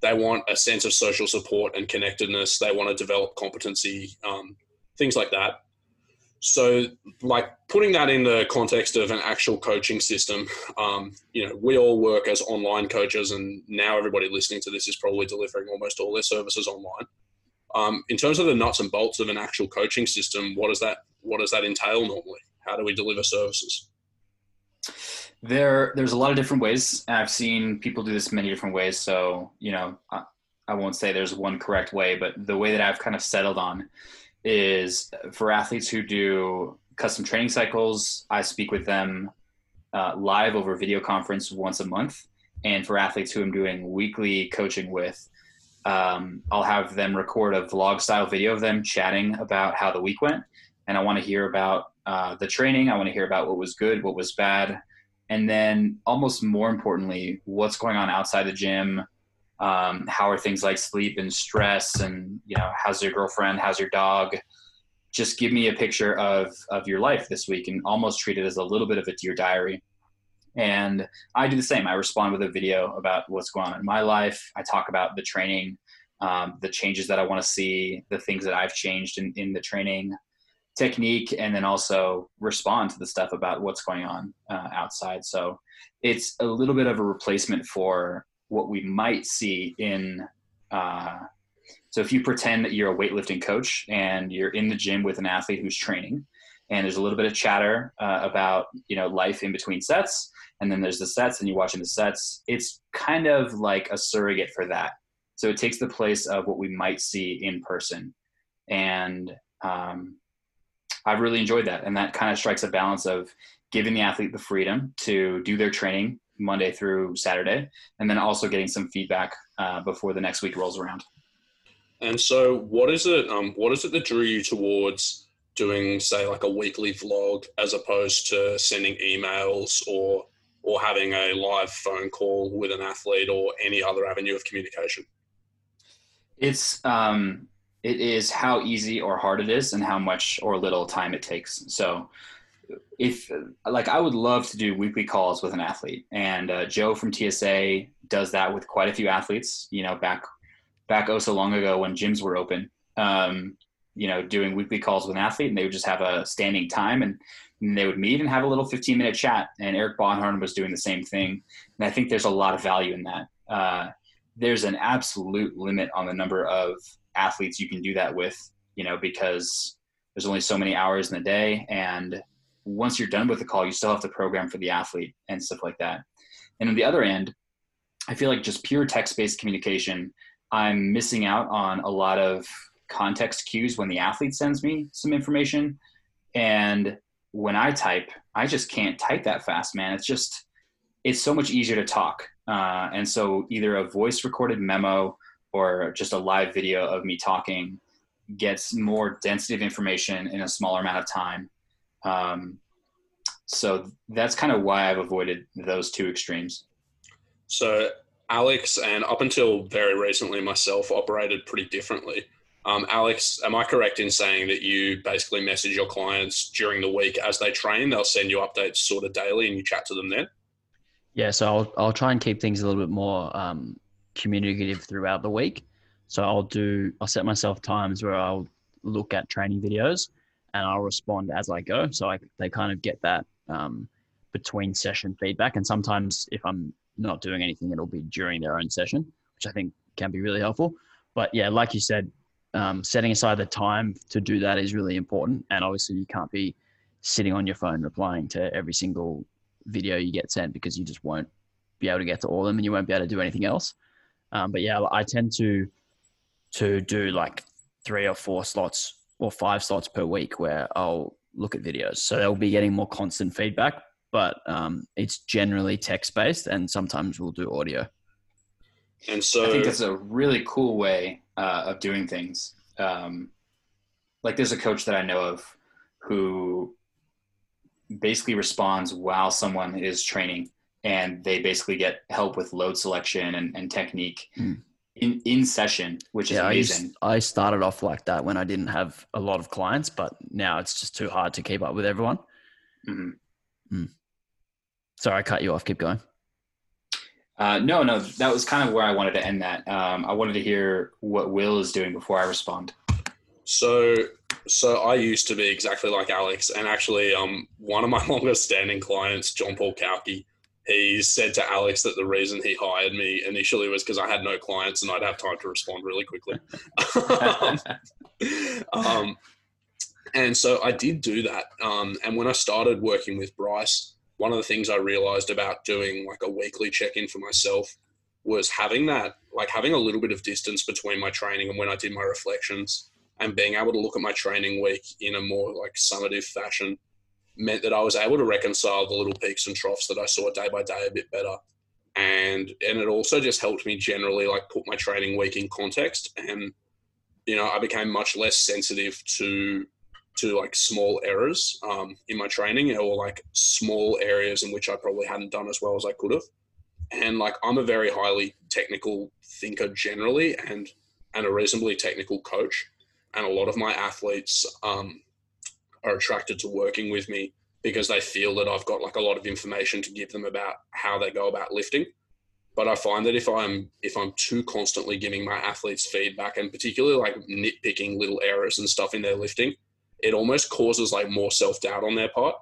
Speaker 4: They want a sense of social support and connectedness. They want to develop competency, um, things like that. So, like putting that in the context of an actual coaching system, um, you know, we all work as online coaches, and now everybody listening to this is probably delivering almost all their services online. Um, in terms of the nuts and bolts of an actual coaching system, what does that what does that entail normally? How do we deliver services?
Speaker 3: There, there's a lot of different ways. I've seen people do this many different ways. So, you know, I, I won't say there's one correct way, but the way that I've kind of settled on is for athletes who do custom training cycles. I speak with them uh, live over video conference once a month, and for athletes who I'm doing weekly coaching with, um, I'll have them record a vlog style video of them chatting about how the week went, and I want to hear about uh, the training. I want to hear about what was good, what was bad, and then almost more importantly, what's going on outside the gym. Um, how are things like sleep and stress, and you know, how's your girlfriend? How's your dog? Just give me a picture of of your life this week, and almost treat it as a little bit of a dear diary. And I do the same. I respond with a video about what's going on in my life. I talk about the training, um, the changes that I want to see, the things that I've changed in, in the training technique, and then also respond to the stuff about what's going on uh, outside. So it's a little bit of a replacement for what we might see in. Uh, so if you pretend that you're a weightlifting coach and you're in the gym with an athlete who's training, and there's a little bit of chatter uh, about you know life in between sets, and then there's the sets, and you're watching the sets. It's kind of like a surrogate for that. So it takes the place of what we might see in person, and um, I've really enjoyed that. And that kind of strikes a balance of giving the athlete the freedom to do their training Monday through Saturday, and then also getting some feedback uh, before the next week rolls around.
Speaker 4: And so, what is it? Um, what is it that drew you towards doing say like a weekly vlog as opposed to sending emails or or having a live phone call with an athlete or any other avenue of communication?
Speaker 3: It's um, it is how easy or hard it is, and how much or little time it takes. So, if like I would love to do weekly calls with an athlete, and uh, Joe from TSA does that with quite a few athletes. You know, back back oh so long ago when gyms were open. Um, you know, doing weekly calls with an athlete, and they would just have a standing time, and, and they would meet and have a little 15 minute chat. And Eric Bonhorn was doing the same thing, and I think there's a lot of value in that. Uh, there's an absolute limit on the number of athletes you can do that with, you know, because there's only so many hours in the day, and once you're done with the call, you still have to program for the athlete and stuff like that. And on the other end, I feel like just pure text based communication, I'm missing out on a lot of context cues when the athlete sends me some information. And when I type, I just can't type that fast, man. It's just, it's so much easier to talk. Uh, and so either a voice recorded memo or just a live video of me talking gets more density of information in a smaller amount of time. Um, so that's kind of why I've avoided those two extremes.
Speaker 4: So Alex and up until very recently myself operated pretty differently. Um, Alex, am I correct in saying that you basically message your clients during the week as they train? They'll send you updates sort of daily, and you chat to them then.
Speaker 2: Yeah, so I'll I'll try and keep things a little bit more um, communicative throughout the week. So I'll do I'll set myself times where I'll look at training videos and I'll respond as I go. So I, they kind of get that um, between session feedback. And sometimes if I'm not doing anything, it'll be during their own session, which I think can be really helpful. But yeah, like you said, um, setting aside the time to do that is really important. And obviously, you can't be sitting on your phone replying to every single video you get sent because you just won't be able to get to all of them and you won't be able to do anything else. Um, but yeah, I tend to to do like three or four slots or five slots per week where I'll look at videos. So they'll be getting more constant feedback, but um, it's generally text based, and sometimes we'll do audio.
Speaker 4: And so
Speaker 3: I think that's a really cool way uh, of doing things. Um, like there's a coach that I know of who basically responds while someone is training and they basically get help with load selection and, and technique mm. in, in session, which is
Speaker 2: yeah,
Speaker 3: amazing.
Speaker 2: I, I started off like that when I didn't have a lot of clients, but now it's just too hard to keep up with everyone. Mm-hmm. Mm. Sorry, I cut you off. Keep going.
Speaker 3: Uh, no, no, that was kind of where I wanted to end that. Um, I wanted to hear what Will is doing before I respond.
Speaker 4: So, so I used to be exactly like Alex, and actually, um, one of my longest standing clients, John Paul Kauke, he said to Alex that the reason he hired me initially was because I had no clients and I'd have time to respond really quickly. um, um, and so I did do that. Um, and when I started working with Bryce, one of the things I realized about doing like a weekly check in for myself was having that, like having a little bit of distance between my training and when I did my reflections and being able to look at my training week in a more like summative fashion meant that I was able to reconcile the little peaks and troughs that I saw day by day a bit better. And and it also just helped me generally like put my training week in context and you know, I became much less sensitive to to like small errors um, in my training or like small areas in which I probably hadn't done as well as I could have. And like I'm a very highly technical thinker generally and and a reasonably technical coach. And a lot of my athletes um, are attracted to working with me because they feel that I've got like a lot of information to give them about how they go about lifting. But I find that if I'm if I'm too constantly giving my athletes feedback and particularly like nitpicking little errors and stuff in their lifting, it almost causes like more self doubt on their part.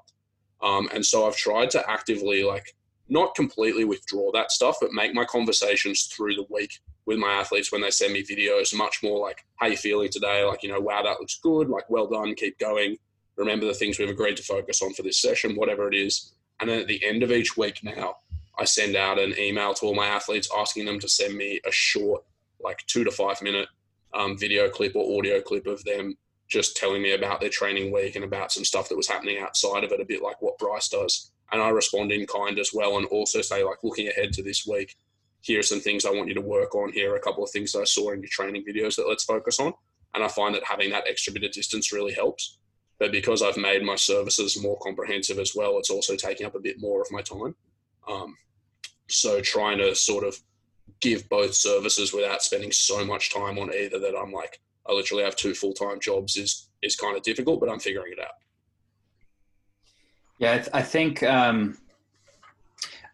Speaker 4: Um, and so I've tried to actively like not completely withdraw that stuff, but make my conversations through the week with my athletes when they send me videos much more like, how you feeling today? Like, you know, wow, that looks good. Like, well done. Keep going. Remember the things we've agreed to focus on for this session, whatever it is. And then at the end of each week now, I send out an email to all my athletes asking them to send me a short, like two to five minute um, video clip or audio clip of them just telling me about their training week and about some stuff that was happening outside of it, a bit like what Bryce does. And I respond in kind as well, and also say like, looking ahead to this week, here are some things I want you to work on. Here are a couple of things that I saw in your training videos that let's focus on. And I find that having that extra bit of distance really helps. But because I've made my services more comprehensive as well, it's also taking up a bit more of my time. Um, so trying to sort of give both services without spending so much time on either that I'm like, I literally have two full time jobs is is kind of difficult, but I'm figuring it out.
Speaker 3: Yeah, I, think um,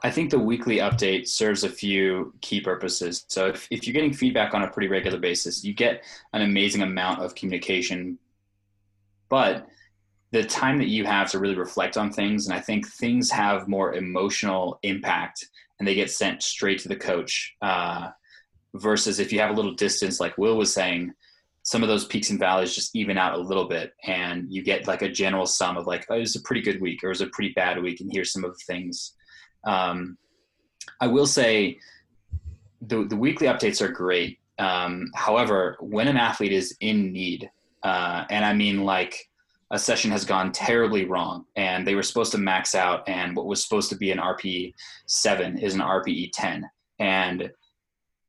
Speaker 3: I think the weekly update serves a few key purposes. So if, if you're getting feedback on a pretty regular basis, you get an amazing amount of communication. But the time that you have to really reflect on things, and I think things have more emotional impact and they get sent straight to the coach. Uh, versus if you have a little distance, like Will was saying, some of those peaks and valleys just even out a little bit and you get like a general sum of like oh, it was a pretty good week or it was a pretty bad week and here's some of the things. Um, i will say the, the weekly updates are great. Um, however when an athlete is in need uh, and i mean like a session has gone terribly wrong and they were supposed to max out and what was supposed to be an rpe 7 is an rpe 10 and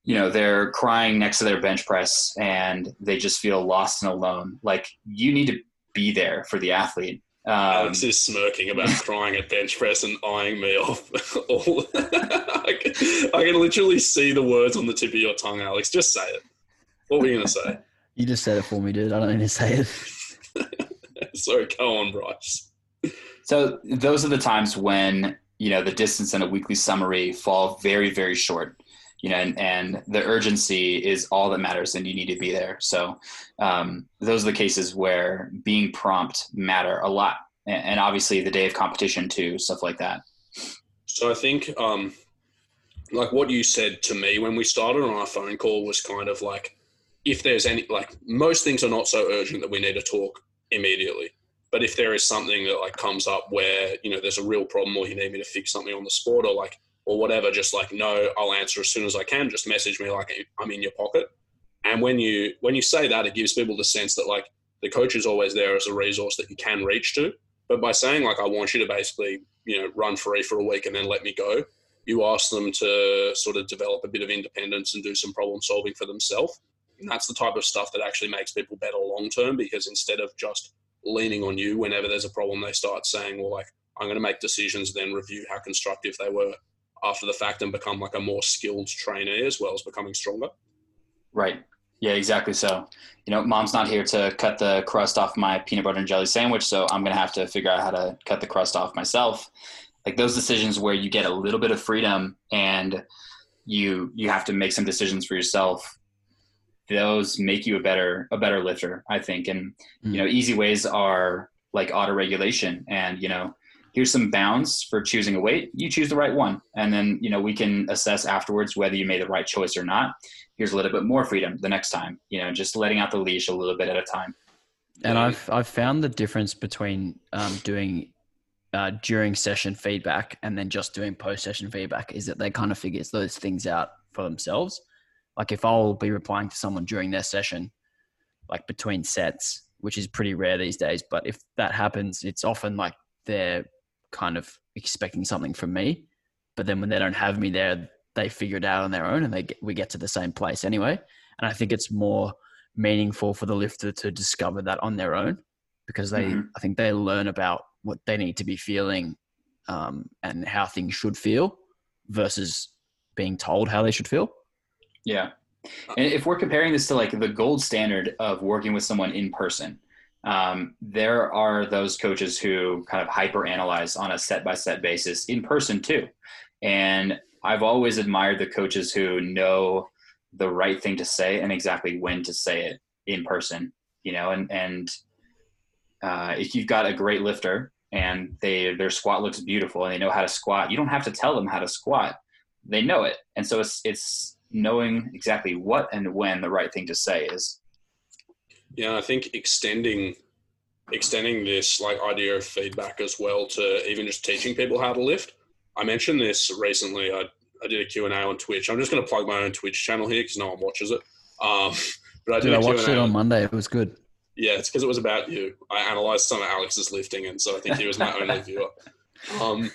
Speaker 3: you know they're crying next to their bench press and they just feel lost and alone like you need to be there for the athlete um,
Speaker 4: Alex is smirking about crying at bench press and eyeing me off. All I, can, I can literally see the words on the tip of your tongue, Alex. Just say it. What were you going to say?
Speaker 2: You just said it for me, dude. I don't need to say it.
Speaker 4: Sorry, go on, Bryce.
Speaker 3: so those are the times when you know the distance and a weekly summary fall very very short you know, and, and the urgency is all that matters and you need to be there. So um, those are the cases where being prompt matter a lot. And, and obviously the day of competition too, stuff like that.
Speaker 4: So I think um, like what you said to me when we started on our phone call was kind of like, if there's any, like most things are not so urgent that we need to talk immediately. But if there is something that like comes up where, you know, there's a real problem or you need me to fix something on the sport or like or whatever, just like no, I'll answer as soon as I can. Just message me like I'm in your pocket. And when you when you say that, it gives people the sense that like the coach is always there as a resource that you can reach to. But by saying like I want you to basically you know run free for a week and then let me go, you ask them to sort of develop a bit of independence and do some problem solving for themselves. And that's the type of stuff that actually makes people better long term because instead of just leaning on you whenever there's a problem, they start saying, well, like I'm going to make decisions, then review how constructive they were after the fact and become like a more skilled trainee as well as becoming stronger.
Speaker 3: Right. Yeah, exactly. So, you know, mom's not here to cut the crust off my peanut butter and jelly sandwich, so I'm going to have to figure out how to cut the crust off myself. Like those decisions where you get a little bit of freedom and you you have to make some decisions for yourself. Those make you a better a better lifter, I think. And mm. you know, easy ways are like auto regulation and you know, here's some bounds for choosing a weight. You choose the right one. And then you know we can assess afterwards whether you made the right choice or not. Here's a little bit more freedom the next time you know just letting out the leash a little bit at a time.
Speaker 2: And i've i've found the difference between um, doing uh, during session feedback and then just doing post session feedback is that they kind of figures those things out for themselves. Like if i'll be replying to someone during their session like between sets which is pretty rare these days but if that happens it's often like they're kind of expecting something from me. But then when they don't have me there, they figure it out on their own and they get, we get to the same place anyway. And I think it's more meaningful for the lifter to discover that on their own because they, mm-hmm. I think they learn about what they need to be feeling um, and how things should feel versus being told how they should feel.
Speaker 3: Yeah. And if we're comparing this to like the gold standard of working with someone in person, um, there are those coaches who kind of hyper analyze on a set by set basis in person too. And I've always admired the coaches who know the right thing to say and exactly when to say it in person, you know, and, and uh, if you've got a great lifter and they, their squat looks beautiful and they know how to squat, you don't have to tell them how to squat. They know it. And so it's, it's knowing exactly what and when the right thing to say is.
Speaker 4: Yeah, I think extending extending this like idea of feedback as well to even just teaching people how to lift. I mentioned this recently. I, I did a Q&A on Twitch. I'm just going to plug my own Twitch channel here because no one watches it. Um,
Speaker 2: but I did Dude, I watched it on Monday. It was good.
Speaker 4: Yeah, it's because it was about you. I analyzed some of Alex's lifting, and so I think he was my only viewer. Um,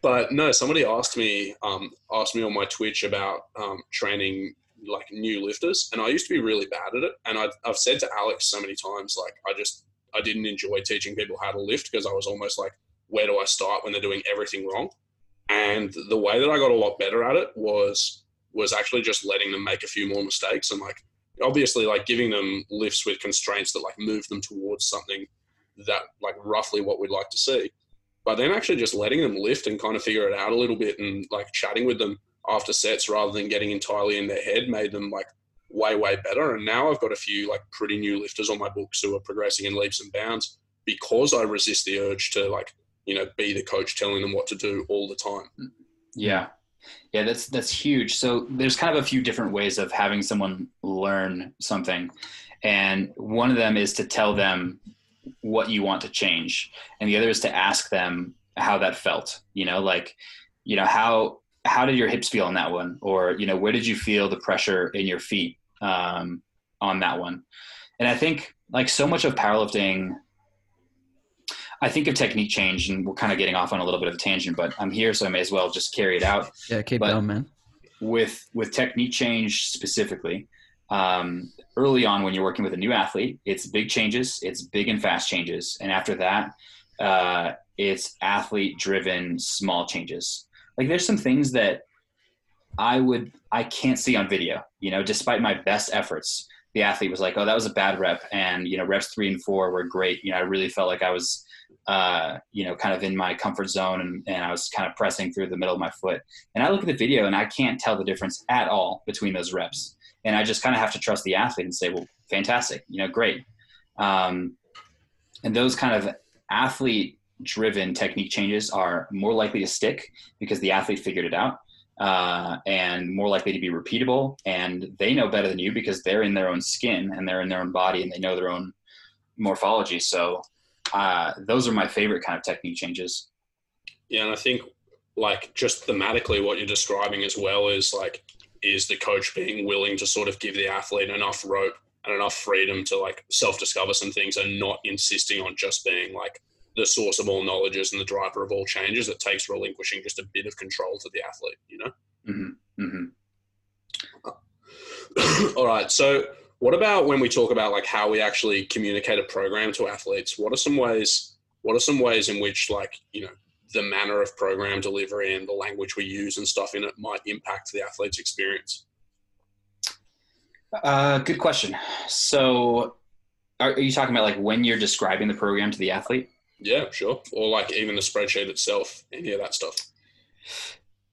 Speaker 4: but no, somebody asked me um, asked me on my Twitch about um, training like new lifters, and I used to be really bad at it. And i have said to Alex so many times, like I just I didn't enjoy teaching people how to lift because I was almost like, where do I start when they're doing everything wrong? And the way that I got a lot better at it was was actually just letting them make a few more mistakes and like obviously like giving them lifts with constraints that like move them towards something that like roughly what we'd like to see. But then actually just letting them lift and kind of figure it out a little bit and like chatting with them after sets rather than getting entirely in their head made them like way, way better. And now I've got a few like pretty new lifters on my books who are progressing in leaps and bounds because I resist the urge to like, you know, be the coach telling them what to do all the time.
Speaker 3: Yeah. Yeah, that's that's huge. So there's kind of a few different ways of having someone learn something. And one of them is to tell them what you want to change. And the other is to ask them how that felt. You know, like, you know, how how did your hips feel on that one? Or, you know, where did you feel the pressure in your feet um, on that one? And I think like so much of powerlifting I think of technique change, and we're kind of getting off on a little bit of a tangent, but I'm here, so I may as well just carry it out.
Speaker 2: Yeah, keep
Speaker 3: But-
Speaker 2: going, man.
Speaker 3: With with technique change specifically, um, early on when you're working with a new athlete, it's big changes, it's big and fast changes, and after that, uh, it's athlete driven small changes. Like there's some things that I would I can't see on video. You know, despite my best efforts, the athlete was like, "Oh, that was a bad rep," and you know, reps three and four were great. You know, I really felt like I was, uh, you know, kind of in my comfort zone, and, and I was kind of pressing through the middle of my foot. And I look at the video, and I can't tell the difference at all between those reps. And I just kind of have to trust the athlete and say, "Well, fantastic, you know, great." Um, and those kind of athlete-driven technique changes are more likely to stick because the athlete figured it out uh, and more likely to be repeatable. And they know better than you because they're in their own skin and they're in their own body and they know their own morphology. So uh, those are my favorite kind of technique changes.
Speaker 4: Yeah, and I think like just thematically what you're describing as well is like is the coach being willing to sort of give the athlete enough rope and enough freedom to like self-discover some things and not insisting on just being like the source of all knowledges and the driver of all changes. It takes relinquishing just a bit of control to the athlete, you know?
Speaker 3: hmm hmm
Speaker 4: All right. So, what about when we talk about like how we actually communicate a program to athletes? What are some ways? What are some ways in which like you know the manner of program delivery and the language we use and stuff in it might impact the athlete's experience?
Speaker 3: Uh, good question. So, are, are you talking about like when you're describing the program to the athlete?
Speaker 4: Yeah, sure. Or like even the spreadsheet itself, any of that stuff.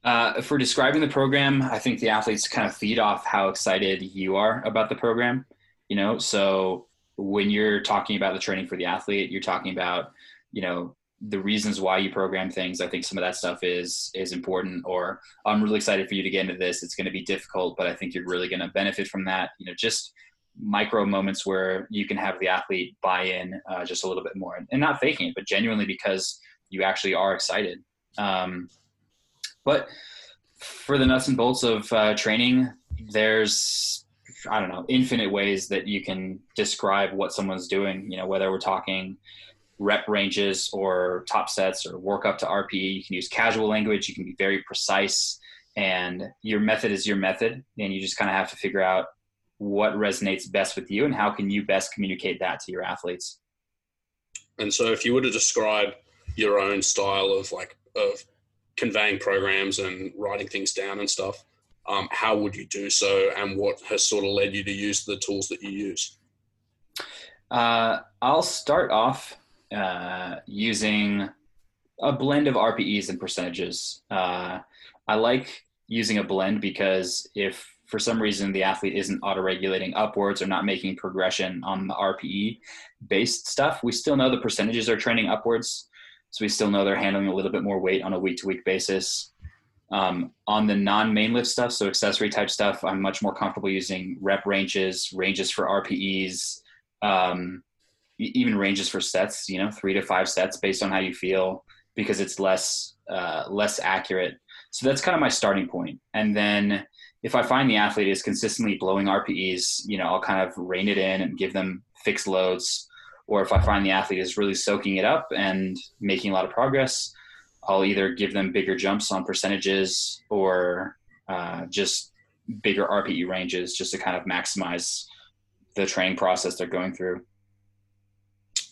Speaker 3: Uh, for describing the program, I think the athletes kind of feed off how excited you are about the program. You know, so when you're talking about the training for the athlete, you're talking about, you know, the reasons why you program things. I think some of that stuff is is important. Or I'm really excited for you to get into this. It's going to be difficult, but I think you're really going to benefit from that. You know, just micro moments where you can have the athlete buy in uh, just a little bit more and not faking it, but genuinely because you actually are excited. Um, but for the nuts and bolts of uh, training, there's I don't know infinite ways that you can describe what someone's doing. You know, whether we're talking rep ranges or top sets or work up to RPE, you can use casual language. You can be very precise, and your method is your method, and you just kind of have to figure out what resonates best with you and how can you best communicate that to your athletes.
Speaker 4: And so, if you were to describe your own style of like of conveying programs and writing things down and stuff, um, how would you do so, and what has sort of led you to use the tools that you use?
Speaker 3: Uh, I'll start off uh, using a blend of RPEs and percentages. Uh, I like using a blend because if for some reason the athlete isn't auto-regulating upwards or not making progression on the RPE based stuff, we still know the percentages are trending upwards. So we still know they're handling a little bit more weight on a week-to-week basis. Um, on the non-main lift stuff, so accessory type stuff, I'm much more comfortable using rep ranges, ranges for RPEs, um, even ranges for sets. You know, three to five sets based on how you feel, because it's less uh, less accurate. So that's kind of my starting point. And then if I find the athlete is consistently blowing RPEs, you know, I'll kind of rein it in and give them fixed loads. Or if I find the athlete is really soaking it up and making a lot of progress, I'll either give them bigger jumps on percentages or uh, just bigger RPE ranges just to kind of maximize the training process they're going through.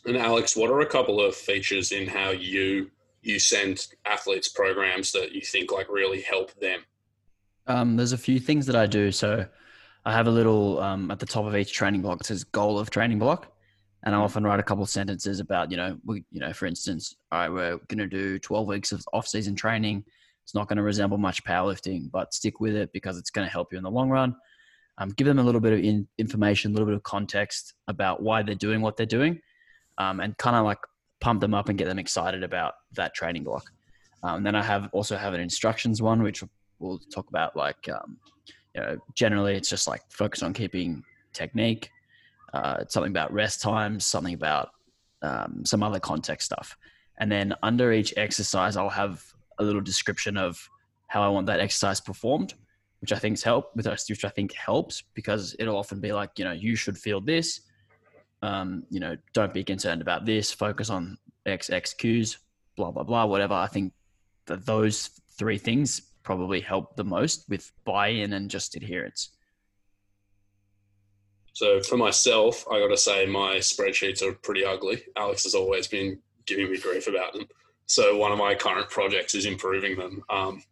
Speaker 4: And Alex, what are a couple of features in how you you send athletes programs that you think like really help them?
Speaker 2: Um, there's a few things that I do. So I have a little um, at the top of each training block. It says goal of training block, and I often write a couple of sentences about you know we, you know for instance, all right, we're going to do 12 weeks of off-season training. It's not going to resemble much powerlifting, but stick with it because it's going to help you in the long run. Um, give them a little bit of in, information, a little bit of context about why they're doing what they're doing, um, and kind of like pump them up and get them excited about that training block. Um, then I have also have an instructions one, which we'll talk about like um, you know generally it's just like focus on keeping technique, uh, something about rest times, something about um, some other context stuff, and then under each exercise I'll have a little description of how I want that exercise performed, which I think help with us, which I think helps because it'll often be like you know you should feel this um, you know, don't be concerned about this, focus on X, X, Qs, blah, blah, blah, whatever. I think that those three things probably help the most with buy in and just adherence.
Speaker 4: So for myself, I got to say my spreadsheets are pretty ugly. Alex has always been giving me grief about them. So one of my current projects is improving them. Um,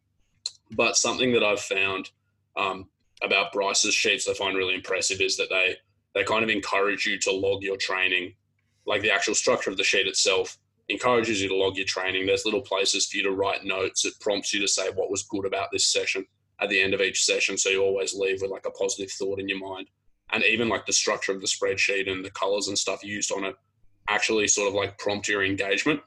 Speaker 4: but something that I've found um, about Bryce's sheets I find really impressive is that they they kind of encourage you to log your training, like the actual structure of the sheet itself encourages you to log your training. There's little places for you to write notes. It prompts you to say what was good about this session at the end of each session. So you always leave with like a positive thought in your mind. And even like the structure of the spreadsheet and the colors and stuff used on it actually sort of like prompt your engagement.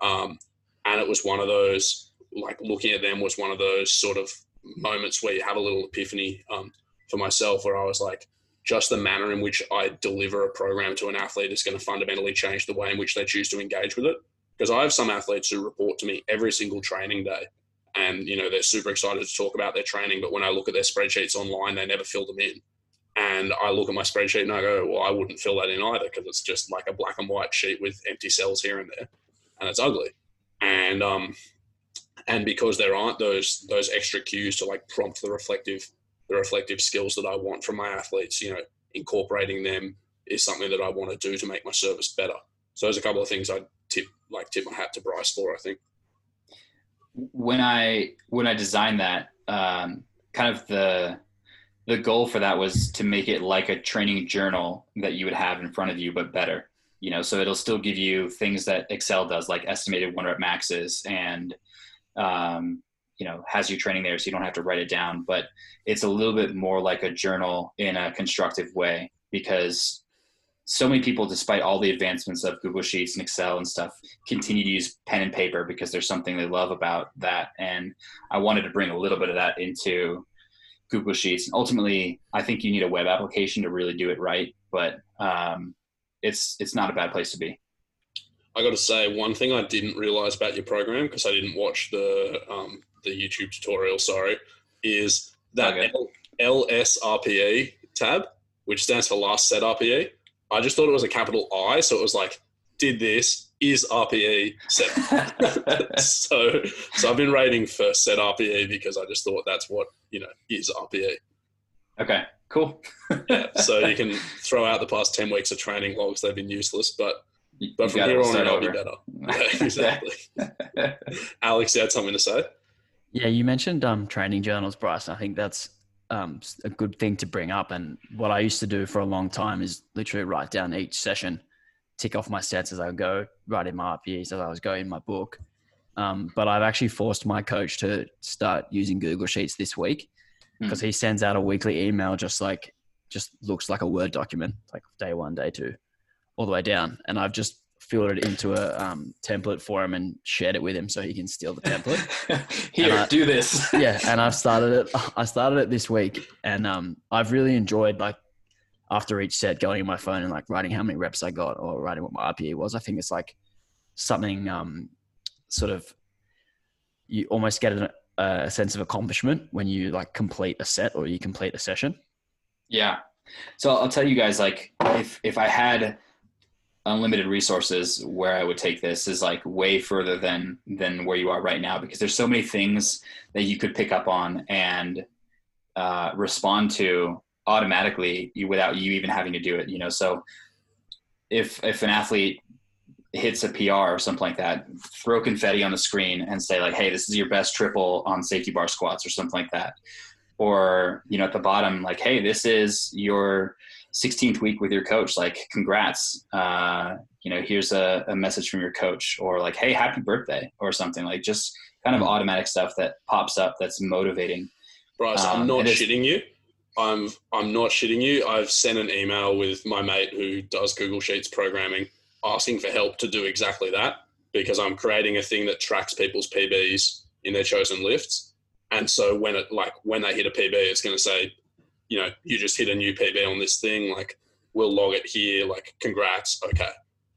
Speaker 4: Um, and it was one of those, like looking at them was one of those sort of moments where you have a little epiphany um, for myself where I was like, just the manner in which I deliver a program to an athlete is going to fundamentally change the way in which they choose to engage with it. Because I have some athletes who report to me every single training day and you know they're super excited to talk about their training but when i look at their spreadsheets online they never fill them in and i look at my spreadsheet and i go well i wouldn't fill that in either because it's just like a black and white sheet with empty cells here and there and it's ugly and um and because there aren't those those extra cues to like prompt the reflective the reflective skills that I want from my athletes, you know, incorporating them is something that I want to do to make my service better. So there's a couple of things I tip like tip my hat to Bryce for. I think
Speaker 3: when I when I designed that, um, kind of the the goal for that was to make it like a training journal that you would have in front of you, but better. You know, so it'll still give you things that Excel does, like estimated one rep maxes and um, you know has you training there so you don't have to write it down but it's a little bit more like a journal in a constructive way because so many people despite all the advancements of google sheets and excel and stuff continue to use pen and paper because there's something they love about that. And i wanted to bring a little bit of that into google sheets. And ultimately i think you need a web application to really do it right but um, it's it's not a bad place to be
Speaker 4: I got to say, one thing I didn't realize about your program because I didn't watch the um, the YouTube tutorial, sorry, is that okay. L- LSRPE tab, which stands for last set RPE. I just thought it was a capital I, so it was like, did this, is RPE set. so, so I've been rating first set RPE because I just thought that's what, you know, is RPE.
Speaker 3: Okay, cool.
Speaker 4: yeah, so you can throw out the past 10 weeks of training logs, they've been useless, but but from here on, it'll be better. Yeah, exactly. Alex, you had something to say?
Speaker 2: Yeah, you mentioned um, training journals, Bryce. I think that's um, a good thing to bring up. And what I used to do for a long time is literally write down each session, tick off my sets as I go, write in my RPEs as I was going in my book. Um, but I've actually forced my coach to start using Google Sheets this week because mm. he sends out a weekly email just like just looks like a Word document, like day one, day two, all the way down. And I've just filled it into a um, template for him and shared it with him so he can steal the template.
Speaker 3: Here, I, do this.
Speaker 2: yeah, and I've started it. I started it this week, and um, I've really enjoyed like after each set going in my phone and like writing how many reps I got or writing what my RPE was. I think it's like something um, sort of you almost get a, a sense of accomplishment when you like complete a set or you complete a session.
Speaker 3: Yeah. So I'll tell you guys like if if I had unlimited resources where I would take this is like way further than than where you are right now because there's so many things that you could pick up on and uh, respond to automatically you, without you even having to do it. You know, so if if an athlete hits a PR or something like that, throw confetti on the screen and say like, "Hey, this is your best triple on safety bar squats" or something like that. Or you know, at the bottom, like, "Hey, this is your 16th week with your coach. Like, congrats. Uh, you know, here's a, a message from your coach." Or like, "Hey, happy birthday," or something like just kind of automatic stuff that pops up that's motivating.
Speaker 4: Bryce,
Speaker 3: Um,
Speaker 4: I'm not shitting you. I'm I'm not shitting you. I've sent an email with my mate who does Google Sheets programming, asking for help to do exactly that because I'm creating a thing that tracks people's PBs in their chosen lifts. And so when it like when they hit a PB, it's going to say, you know, you just hit a new PB on this thing. Like we'll log it here. Like congrats. Okay,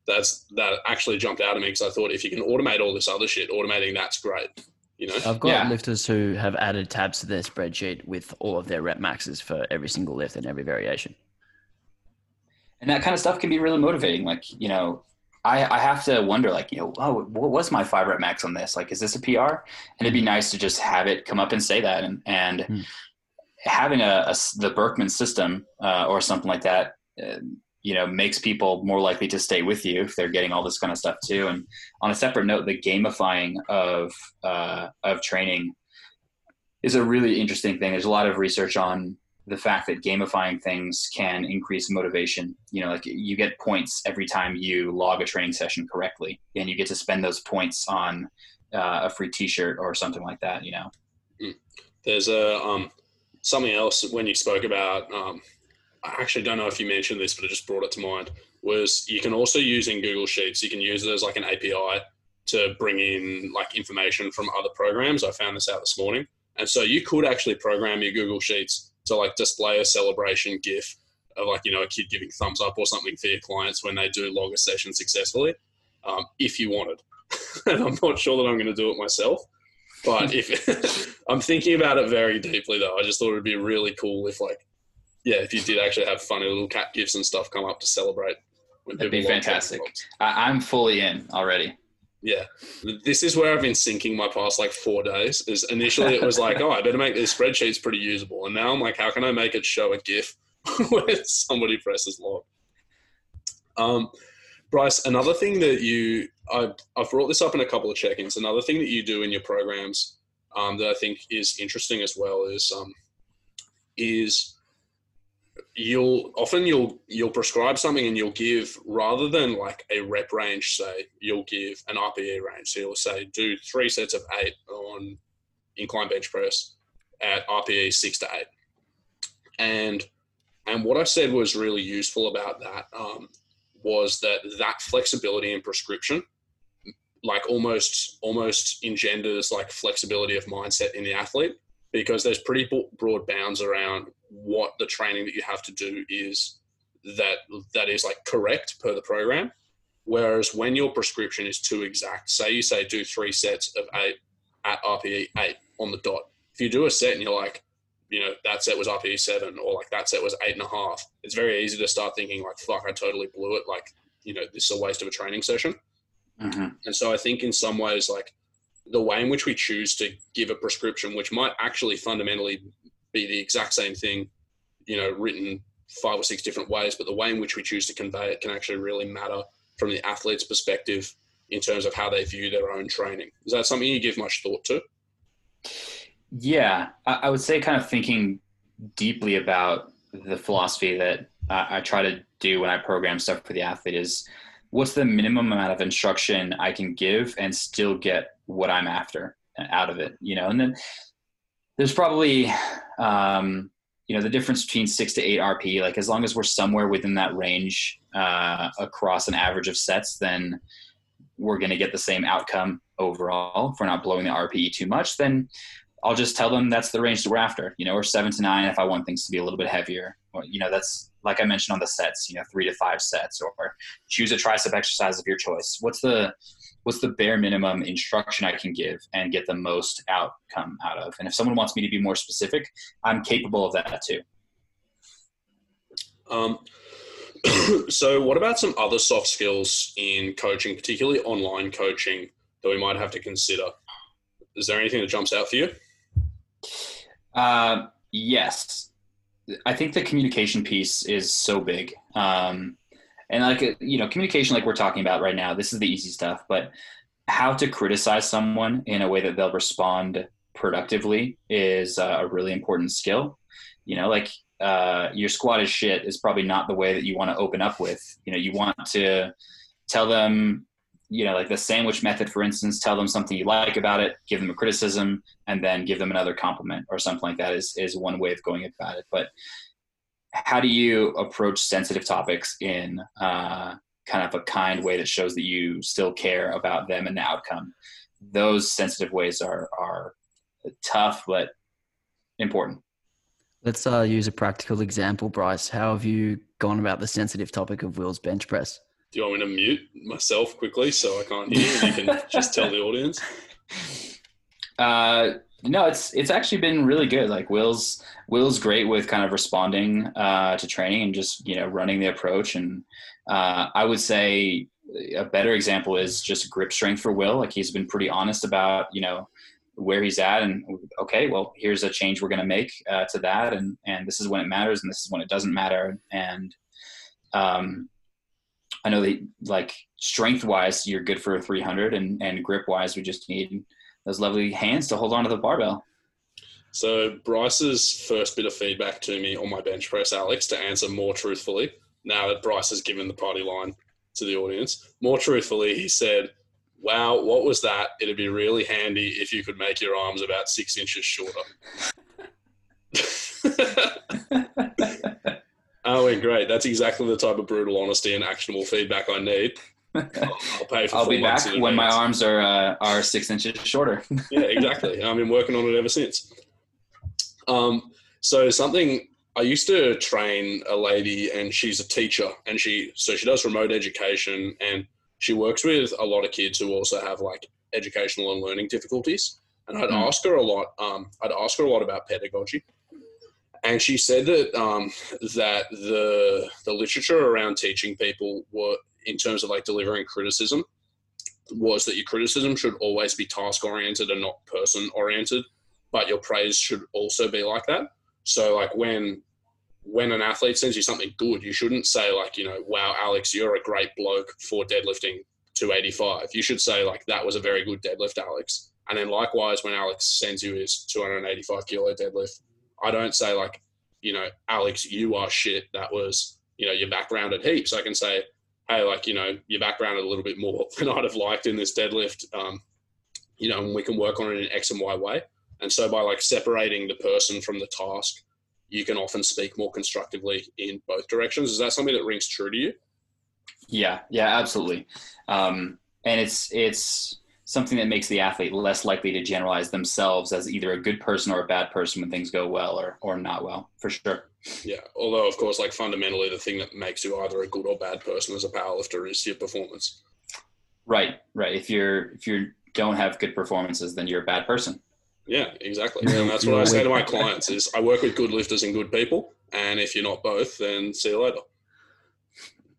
Speaker 4: that's that actually jumped out at me because I thought if you can automate all this other shit, automating that's great. You know.
Speaker 2: I've got
Speaker 3: Yeah.
Speaker 2: lifters who have added tabs to their spreadsheet with all of their rep maxes for every single lift and every variation.
Speaker 3: and that kind of stuff can be really motivating. Like, you know, I, I have to wonder, like, you know, oh, what was my five rep max on this? Like, is this a PR? And it'd be nice to just have it come up and say that. And, and
Speaker 2: Hmm.
Speaker 3: Having a, a the Berkman system uh, or something like that, uh, you know, makes people more likely to stay with you if they're getting all this kind of stuff too. And on a separate note, the gamifying of uh, of training is a really interesting thing. There's a lot of research on the fact that gamifying things can increase motivation. You know, like you get points every time you log a training session correctly, and you get to spend those points on uh, a free T-shirt or something like that. You know,
Speaker 4: There's a um, something else when you spoke about. Um, I actually don't know if you mentioned this, but it just brought it to mind. Was you can also use in Google Sheets. You can use it as like an API to bring in like information from other programs. I found this out this morning, and so you could actually program your Google Sheets to like display a celebration GIF of like you know a kid giving thumbs up or something for your clients when they do log a session successfully, um, if you wanted. and I'm not sure that I'm going to do it myself. But if I'm thinking about it very deeply, though, I just thought it'd be really cool if, like, yeah, if you did actually have funny little cat gifs and stuff come up to celebrate when
Speaker 3: That'd be fantastic. I, I'm fully in already.
Speaker 4: Yeah, this is where I've been sinking my past like four days. Is initially it was like, oh, I better make these spreadsheets pretty usable, and now I'm like, how can I make it show a GIF when somebody presses log? Um, Bryce, another thing that you I've, I've brought this up in a couple of check-ins. Another thing that you do in your programs um, that I think is interesting as well is um, is you'll often you'll you'll prescribe something and you'll give rather than like a rep range say you'll give an RPE range so you'll say do three sets of eight on incline bench press at RPE six to eight and and what I said was really useful about that um, was that that flexibility in prescription like almost almost engenders like flexibility of mindset in the athlete because there's pretty broad bounds around what the training that you have to do is that that is like correct per the program. Whereas when your prescription is too exact say you say do three sets of eight at rpe 8 on the dot. If you do a set and you're like you know that set was rpe 7 or like that set was eight and a half it's very easy to start thinking like fuck i totally blew it. Like you know this is a waste of a training session
Speaker 3: hmm
Speaker 4: and so I think in some ways, like the way in which we choose to give a prescription, which might actually fundamentally be the exact same thing, you know, written five or six different ways, but the way in which we choose to convey it can actually really matter from the athlete's perspective in terms of how they view their own training. Is that something you give much thought to?
Speaker 3: Yeah, I, would say kind of thinking deeply about the philosophy that I try to do when I program stuff for the athlete is what's the minimum amount of instruction I can give and still get what I'm after out of it, you know? And then there's probably, um, you know, the difference between six to eight RP, like as long as we're somewhere within that range uh, across an average of sets, then we're going to get the same outcome overall. If we're not blowing the RPE too much, then I'll just tell them that's the range that we're after, you know, or seven to nine if I want things to be a little bit heavier. Or, you know, that's like I mentioned on the sets, you know, three to five sets, or choose a tricep exercise of your choice. What's the what's the bare minimum instruction I can give and get the most outcome out of? And if someone wants me to be more specific, I'm capable of that too.
Speaker 4: Um, so, what about some other soft skills in coaching, particularly online coaching, that we might have to consider? Is there anything that jumps out for you?
Speaker 3: Uh, yes, I think the communication piece is so big, um, and like uh, you know communication like we're talking about right now this is the easy stuff but how to criticize someone in a way that they'll respond productively is uh, a really important skill. You know like uh, your squat is shit is probably not the way that you want to open up with. You know you want to tell them you know like the sandwich method for instance tell them something you like about it give them a criticism and then give them another compliment or something like that is is one way of going about it. But how do you approach sensitive topics in uh, kind of a kind way that shows that you still care about them and the outcome? Those sensitive ways are are tough but important.
Speaker 2: Let's uh, use a practical example bryce. How have you gone about the sensitive topic of will's bench press
Speaker 4: do you want me to mute myself quickly so I can't hear and you can just tell the audience?
Speaker 3: Uh, no, it's it's actually been really good. Like Will's Will's great with kind of responding uh, to training and just you know running the approach. And uh, I would say a better example is just grip strength for Will. Like he's been pretty honest about you know where he's at and okay well here's a change we're going to make uh, to that and and this is when it matters and this is when it doesn't matter and um, I know that like strength wise, you're good for a 300, and and grip wise, we just need those lovely hands to hold on to the barbell.
Speaker 4: So Bryce's first bit of feedback to me on my bench press, Alex, to answer more truthfully. Now that Bryce has given the party line to the audience, more truthfully, he said, "Wow, what was that? It'd be really handy if you could make your arms about six inches shorter." Oh, great. That's exactly the type of brutal honesty and actionable feedback I need. I'll,
Speaker 3: I'll pay for. I'll be back when my arms are uh, are six inches shorter.
Speaker 4: yeah, exactly. I've been working on it ever since. Um, so something I used to train a lady, and she's a teacher, and she so she does remote education, and she works with a lot of kids who also have like educational and learning difficulties. And I'd mm. ask her a lot. Um, I'd ask her a lot about pedagogy and she said that um, that the the literature around teaching people were in terms of like delivering criticism was that your criticism should always be task oriented and not person oriented but your praise should also be like that. So like when when an athlete sends you something good you shouldn't say like you know wow alex you're a great bloke for deadlifting 285 you should say like that was a very good deadlift alex. And then likewise when alex sends you his 285 kilo deadlift I don't say like, you know, Alex, you are shit. That was, you know, your background at heaps. I can say, hey, like, you know, your background a little bit more than I'd have liked in this deadlift. Um, you know, and we can work on it in X and Y way. And so by like separating the person from the task, you can often speak more constructively in both directions. Is that something that rings true to you?
Speaker 3: Yeah, yeah, absolutely. Um, and it's it's something that makes the athlete less likely to generalize themselves as either a good person or a bad person when things go well or, or not well, for sure.
Speaker 4: Yeah. Although, of course, like fundamentally, the thing that makes you either a good or bad person as a powerlifter is your performance.
Speaker 3: Right. Right. If you're, if you don't have good performances, then you're a bad person.
Speaker 4: Yeah, exactly. And that's what I say to my clients is I work with good lifters and good people. And if you're not both, then see you later.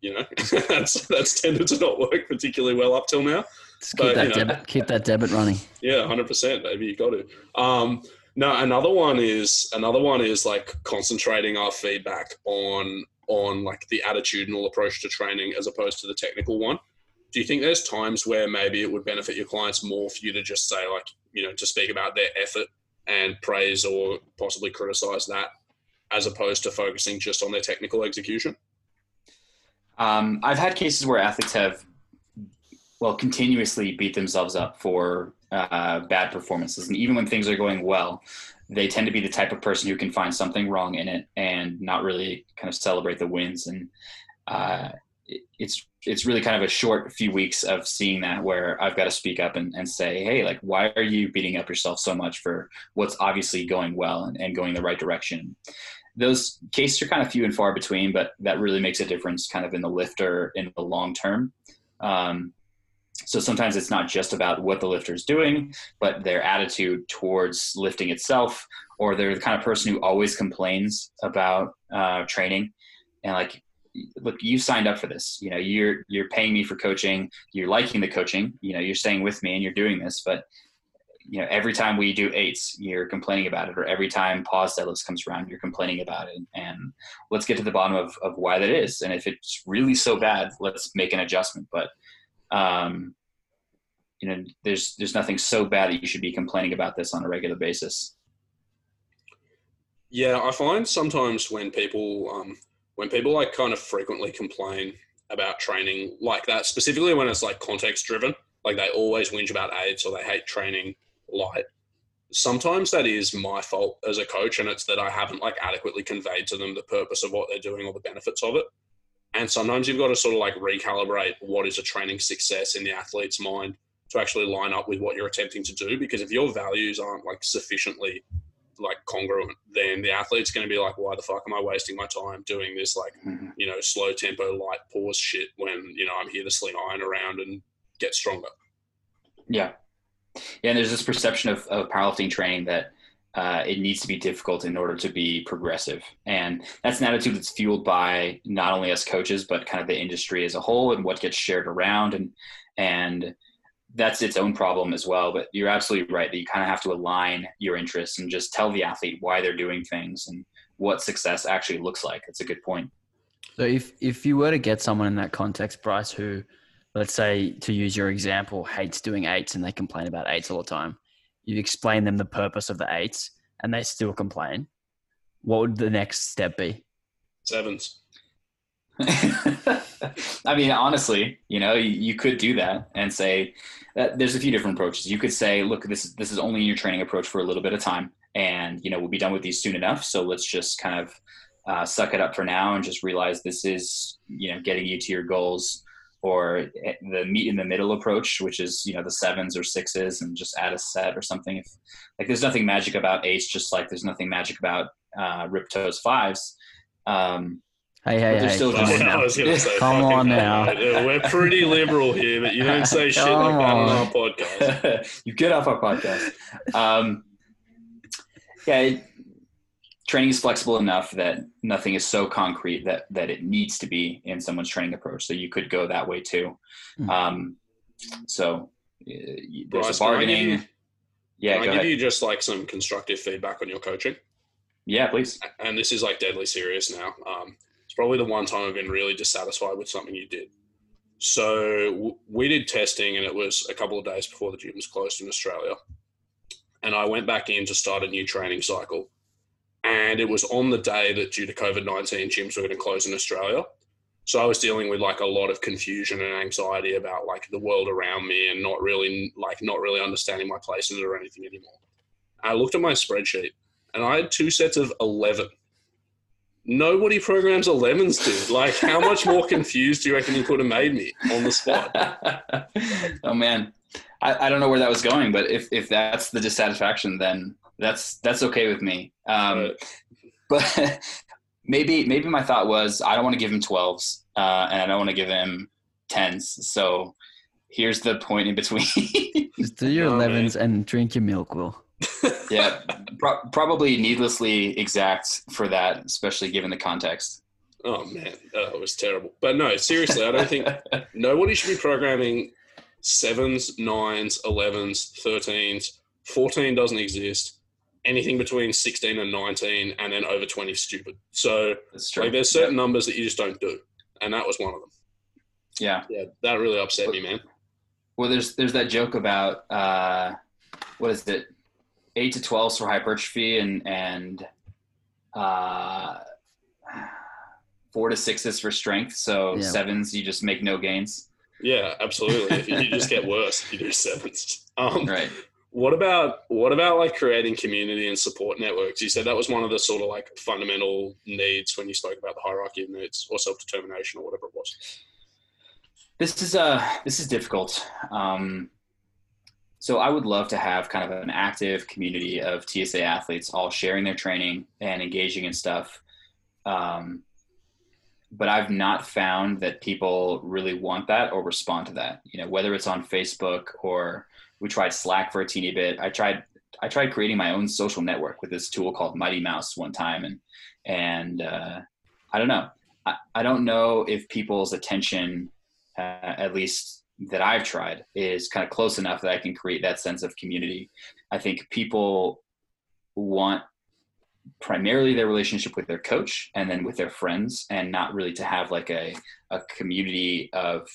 Speaker 4: You know, that's, that's tended to not work particularly well up till now
Speaker 2: keep but, that you know, debit. Keep that debit running.
Speaker 4: Yeah, hundred percent, baby. You got to. Um, no, another one is another one is like concentrating our feedback on on like the attitudinal approach to training as opposed to the technical one. Do you think there's times where maybe it would benefit your clients more for you to just say like you know to speak about their effort and praise or possibly criticize that as opposed to focusing just on their technical execution?
Speaker 3: Um, I've had cases where athletes have well continuously beat themselves up for uh, bad performances and even when things are going well they tend to be the type of person who can find something wrong in it and not really kind of celebrate the wins and uh, it's it's really kind of a short few weeks of seeing that where I've got to speak up and, and say, hey, like, why are you beating up yourself so much for what's obviously going well and, and going the right direction? Those cases are kind of few and far between, but that really makes a difference kind of in the lifter in the long term. Um, so sometimes it's not just about what the lifter is doing, but their attitude towards lifting itself, or they're the kind of person who always complains about uh, training. And like, look, you signed up for this. You know, you're you're paying me for coaching. You're liking the coaching. You know, you're staying with me and you're doing this. But you know, every time we do eights, you're complaining about it, or every time pause deadlifts comes around, you're complaining about it. And let's get to the bottom of, of why that is. And if it's really so bad, let's make an adjustment. But, um, you know, there's there's nothing so bad that you should be complaining about this on a regular basis.
Speaker 4: Yeah, I find sometimes when people um, when people like kind of frequently complain about training like that, specifically when it's like context driven, like they always whinge about aids or they hate training light. Sometimes that is my fault as a coach, and it's that I haven't like adequately conveyed to them the purpose of what they're doing or the benefits of it. And sometimes you've got to sort of like recalibrate what is a training success in the athlete's mind to actually line up with what you're attempting to do. Because if your values aren't like sufficiently like congruent, then the athlete's going to be like, why the fuck am I wasting my time doing this like,
Speaker 3: Mm-hmm.
Speaker 4: you know, slow tempo, light pause shit when, you know, I'm here to sling iron around and get stronger.
Speaker 3: Yeah. Yeah. And there's this perception of, of powerlifting training that uh, it needs to be difficult in order to be progressive. And that's an attitude that's fueled by not only us coaches, but kind of the industry as a whole and what gets shared around. And, and that's its own problem as well. But you're absolutely right that you kind of have to align your interests and just tell the athlete why they're doing things and what success actually looks like. That's a good point.
Speaker 2: So if if you were to get someone in that context, Bryce, who, let's say, to use your example, hates doing eights and they complain about eights all the time, you explain them the purpose of the eights and they still complain. What would the next step be?
Speaker 4: Sevens.
Speaker 3: I mean, honestly, you know, you, you could do that and say that there's a few different approaches. You could say, look, this is this is only your training approach for a little bit of time, and you know, we'll be done with these soon enough. So let's just kind of uh, suck it up for now and just realize this is you know getting you to your goals. Or the meet in the middle approach, which is you know the sevens or sixes, and just add a set or something. If like there's nothing magic about eights, just like there's nothing magic about uh, Rippetoe's fives. Um,
Speaker 2: Hey, hey, hey!
Speaker 3: still
Speaker 2: come
Speaker 3: just-
Speaker 2: on
Speaker 4: I
Speaker 2: now.
Speaker 4: was going to say,
Speaker 2: Come on now.
Speaker 4: We're pretty liberal here, but you don't say shit like that on
Speaker 2: on.
Speaker 4: our podcast.
Speaker 3: you get off our podcast. Um, yeah, it, training is flexible enough that nothing is so concrete that that it needs to be in someone's training approach. So you could go that way too.
Speaker 2: Hmm.
Speaker 3: Um, so uh, there's
Speaker 4: Bryce,
Speaker 3: a
Speaker 4: can I give
Speaker 3: bargaining.
Speaker 4: you-
Speaker 3: yeah,
Speaker 4: Can I give you just like some constructive feedback on your coaching?
Speaker 3: yeah, please.
Speaker 4: and this is like deadly serious now. Um, probably the one time I've been really dissatisfied with something you did. So we did testing, and it was a couple of days before the gym was closed in Australia. And I went back in to start a new training cycle, and it was on the day that due to COVID nineteen, gyms were going to close in Australia. So I was dealing with like a lot of confusion and anxiety about like the world around me, and not really like not really understanding my place in it or anything anymore. I looked at my spreadsheet and I had two sets of 11. Nobody programs 11s, dude. Like, how much more confused do you reckon you could have made me on the spot?
Speaker 3: oh man, I, I don't know where that was going, but if if that's the dissatisfaction, then that's that's okay with me. Um, but maybe maybe my thought was I don't want to give him 12s uh, and I don't want to give him 10s. So here's the point in between.
Speaker 2: Just do your
Speaker 4: Oh,
Speaker 2: 11s and drink your milk, Will.
Speaker 3: Yeah, pro- probably needlessly exact for that, especially given the context.
Speaker 4: Oh, man. It was terrible. But no, seriously, I don't think nobody should be programming sevens, nines, 11s, 13s. 14 doesn't exist. Anything between 16 and 19, and then over 20 is stupid. So, like, there's certain numbers that you just don't do. And that was one of them.
Speaker 3: yeah.
Speaker 4: Yeah, that really upset me, man.
Speaker 3: Well, there's there's that joke about uh, what is it, eight to twelve for hypertrophy and and uh, four to sixes for strength. So
Speaker 2: Yeah.
Speaker 3: sevens, you just make no gains.
Speaker 4: Yeah, absolutely. if you, you just get worse if you do sevens. Um,
Speaker 3: Right.
Speaker 4: What about what about like creating community and support networks? You said that was one of the sort of like fundamental needs when you spoke about the hierarchy of needs or self determination or whatever it was.
Speaker 3: This is uh this is difficult. Um, so I would love to have kind of an active community of TSA athletes all sharing their training and engaging in stuff. Um, but I've not found that people really want that or respond to that. You know, whether it's on Facebook or we tried Slack for a teeny bit. I tried I tried creating my own social network with this tool called Mighty Mouse one time, and and uh, I don't know. I, I don't know if people's attention, uh, at least that I've tried is kind of close enough that I can create that sense of community. I think people want primarily their relationship with their coach and then with their friends and not really to have like a, a community of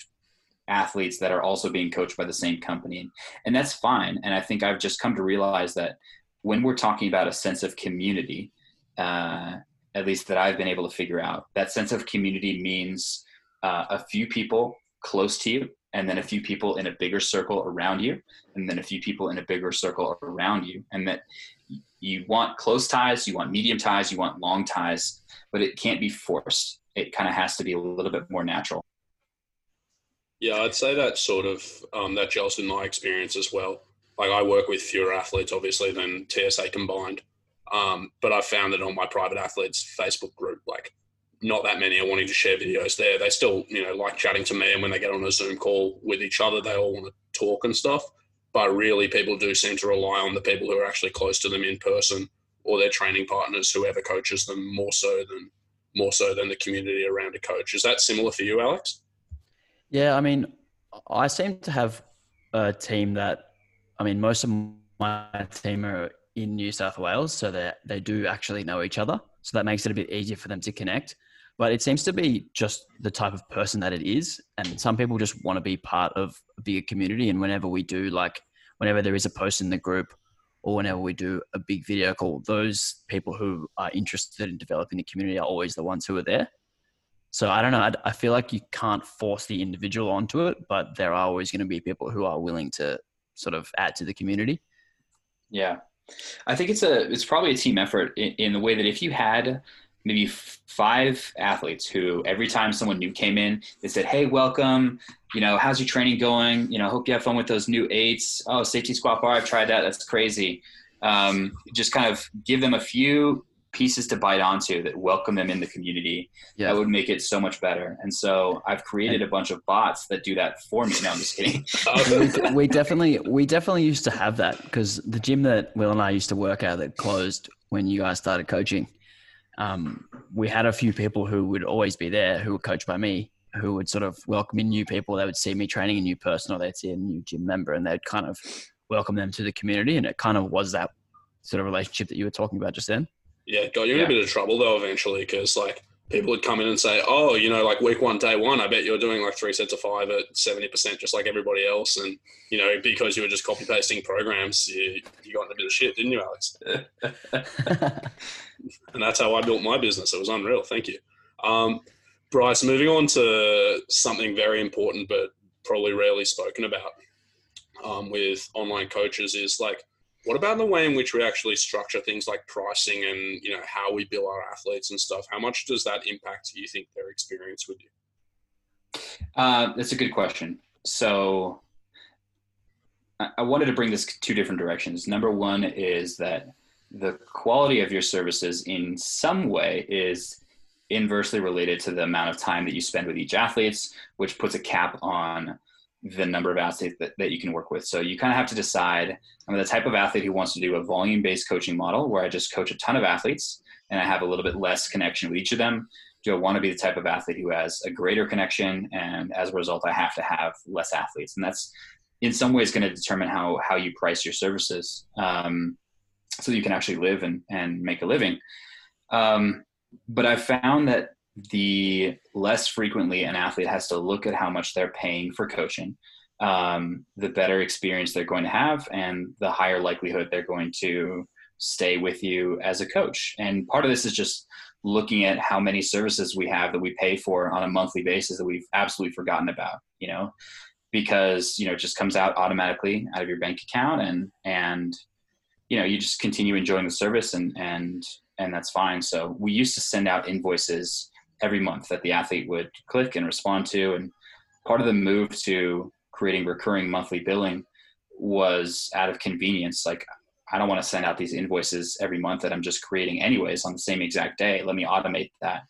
Speaker 3: athletes that are also being coached by the same company and that's fine and i think i've just come to realize that when we're talking about a sense of community uh, at least that i've been able to figure out that sense of community means uh, a few people close to you and then a few people in a bigger circle around you and then a few people in a bigger circle around you and that you want close ties you want medium ties you want long ties but it can't be forced. It kind of has to be a little bit more natural.
Speaker 4: Yeah i'd say that sort of um, that gels in my experience as well. Like i work with fewer athletes obviously than tsa combined um, but i've found that on my private athletes facebook group like not that many are wanting to share videos there. They still, you know, like chatting to me, and when they get on a Zoom call with each other, they all want to talk and stuff. But really, people do seem to rely on the people who are actually close to them in person or their training partners, whoever coaches them, more so than more so than the community around a coach. Is that similar for you, Alex?
Speaker 2: Yeah, I mean, I seem to have a team that, I mean, most of my team are in New South Wales, so they they do actually know each other, so that makes it a bit easier for them to connect but it seems to be just the type of person that it is. And some people just want to be part of a bigger community. And whenever we do like whenever there is a post in the group or whenever we do a big video call those people who are interested in developing the community are always the ones who are there. So i don't know. I, I feel like you can't force the individual onto it but there are always going to be people who are willing to sort of add to the community.
Speaker 3: Yeah. I think it's a it's probably a team effort in, in, the way that if you had maybe five athletes who every time someone new came in, they said, "Hey, welcome. You know, how's your training going? You know, hope you have fun with those new eights. Oh, safety squat bar, I've tried that. That's crazy." Um, just kind of give them a few pieces to bite onto that welcome them in the community. Yeah. That would make it so much better. And so I've created a bunch of bots that do that for me. No, I'm just kidding.
Speaker 2: we, we definitely we definitely used to have that because the gym that Will and I used to work at that closed when you guys started coaching um, we had a few people who would always be there who were coached by me who would sort of welcome in new people. They would see me training a new person or they'd see a new gym member and they'd kind of welcome them to the community. And it kind of was that sort of relationship that you were talking about just then.
Speaker 4: Yeah, got you in yeah. a bit of trouble though eventually because like people would come in and say, "Oh, you know, like week one, day one, I bet you're doing like three sets of five at seventy percent, just like everybody else." And you know, because you were just copy pasting programs, you, you got in a bit of shit, didn't you, Alex? and that's how I built my business. It was unreal. Thank you, um, Bryce. Moving on to something very important, but probably rarely spoken about um, with online coaches is like what about the way in which we actually structure things like pricing and you know how we bill our athletes and stuff? How much does that impact? You think their experience with you?
Speaker 3: Uh, that's a good question. So I wanted to bring this two different directions. Number one is that the quality of your services in some way is inversely related to the amount of time that you spend with each athletes, which puts a cap on the number of athletes that, that you can work with. So you kind of have to decide I'm the type of athlete who wants to do a volume based coaching model where I just coach a ton of athletes and I have a little bit less connection with each of them. Do I want to be the type of athlete who has a greater connection and as a result I have to have less athletes? And that's in some ways going to determine how how you price your services um, so you can actually live and, and make a living. Um, but I've found that the less frequently an athlete has to look at how much they're paying for coaching, um, the better experience they're going to have, and the higher likelihood they're going to stay with you as a coach. And part of this is just looking at how many services we have that we pay for on a monthly basis that we've absolutely forgotten about, you know, because, you know, it just comes out automatically out of your bank account and, and, you know, you just continue enjoying the service and, and, and that's fine. So we used to send out invoices every month that the athlete would click and respond to. And part of the move to creating recurring monthly billing was out of convenience. Like, I don't want to send out these invoices every month that I'm just creating anyways on the same exact day. Let me automate that.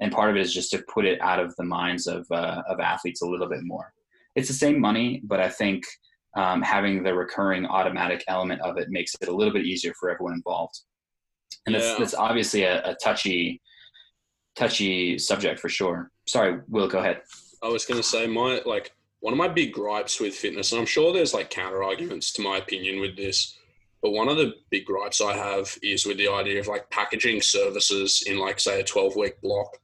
Speaker 3: And part of it is just to put it out of the minds of, uh, of athletes a little bit more. It's the same money, but I think um, having the recurring automatic element of it makes it a little bit easier for everyone involved. And yeah. that's, that's obviously a, a touchy touchy subject for sure. Sorry, Will, go ahead.
Speaker 4: I was going to say my like one of my big gripes with fitness, and I'm sure there's like counter arguments to my opinion with this, but one of the big gripes I have is with the idea of like packaging services in like say a 12 week block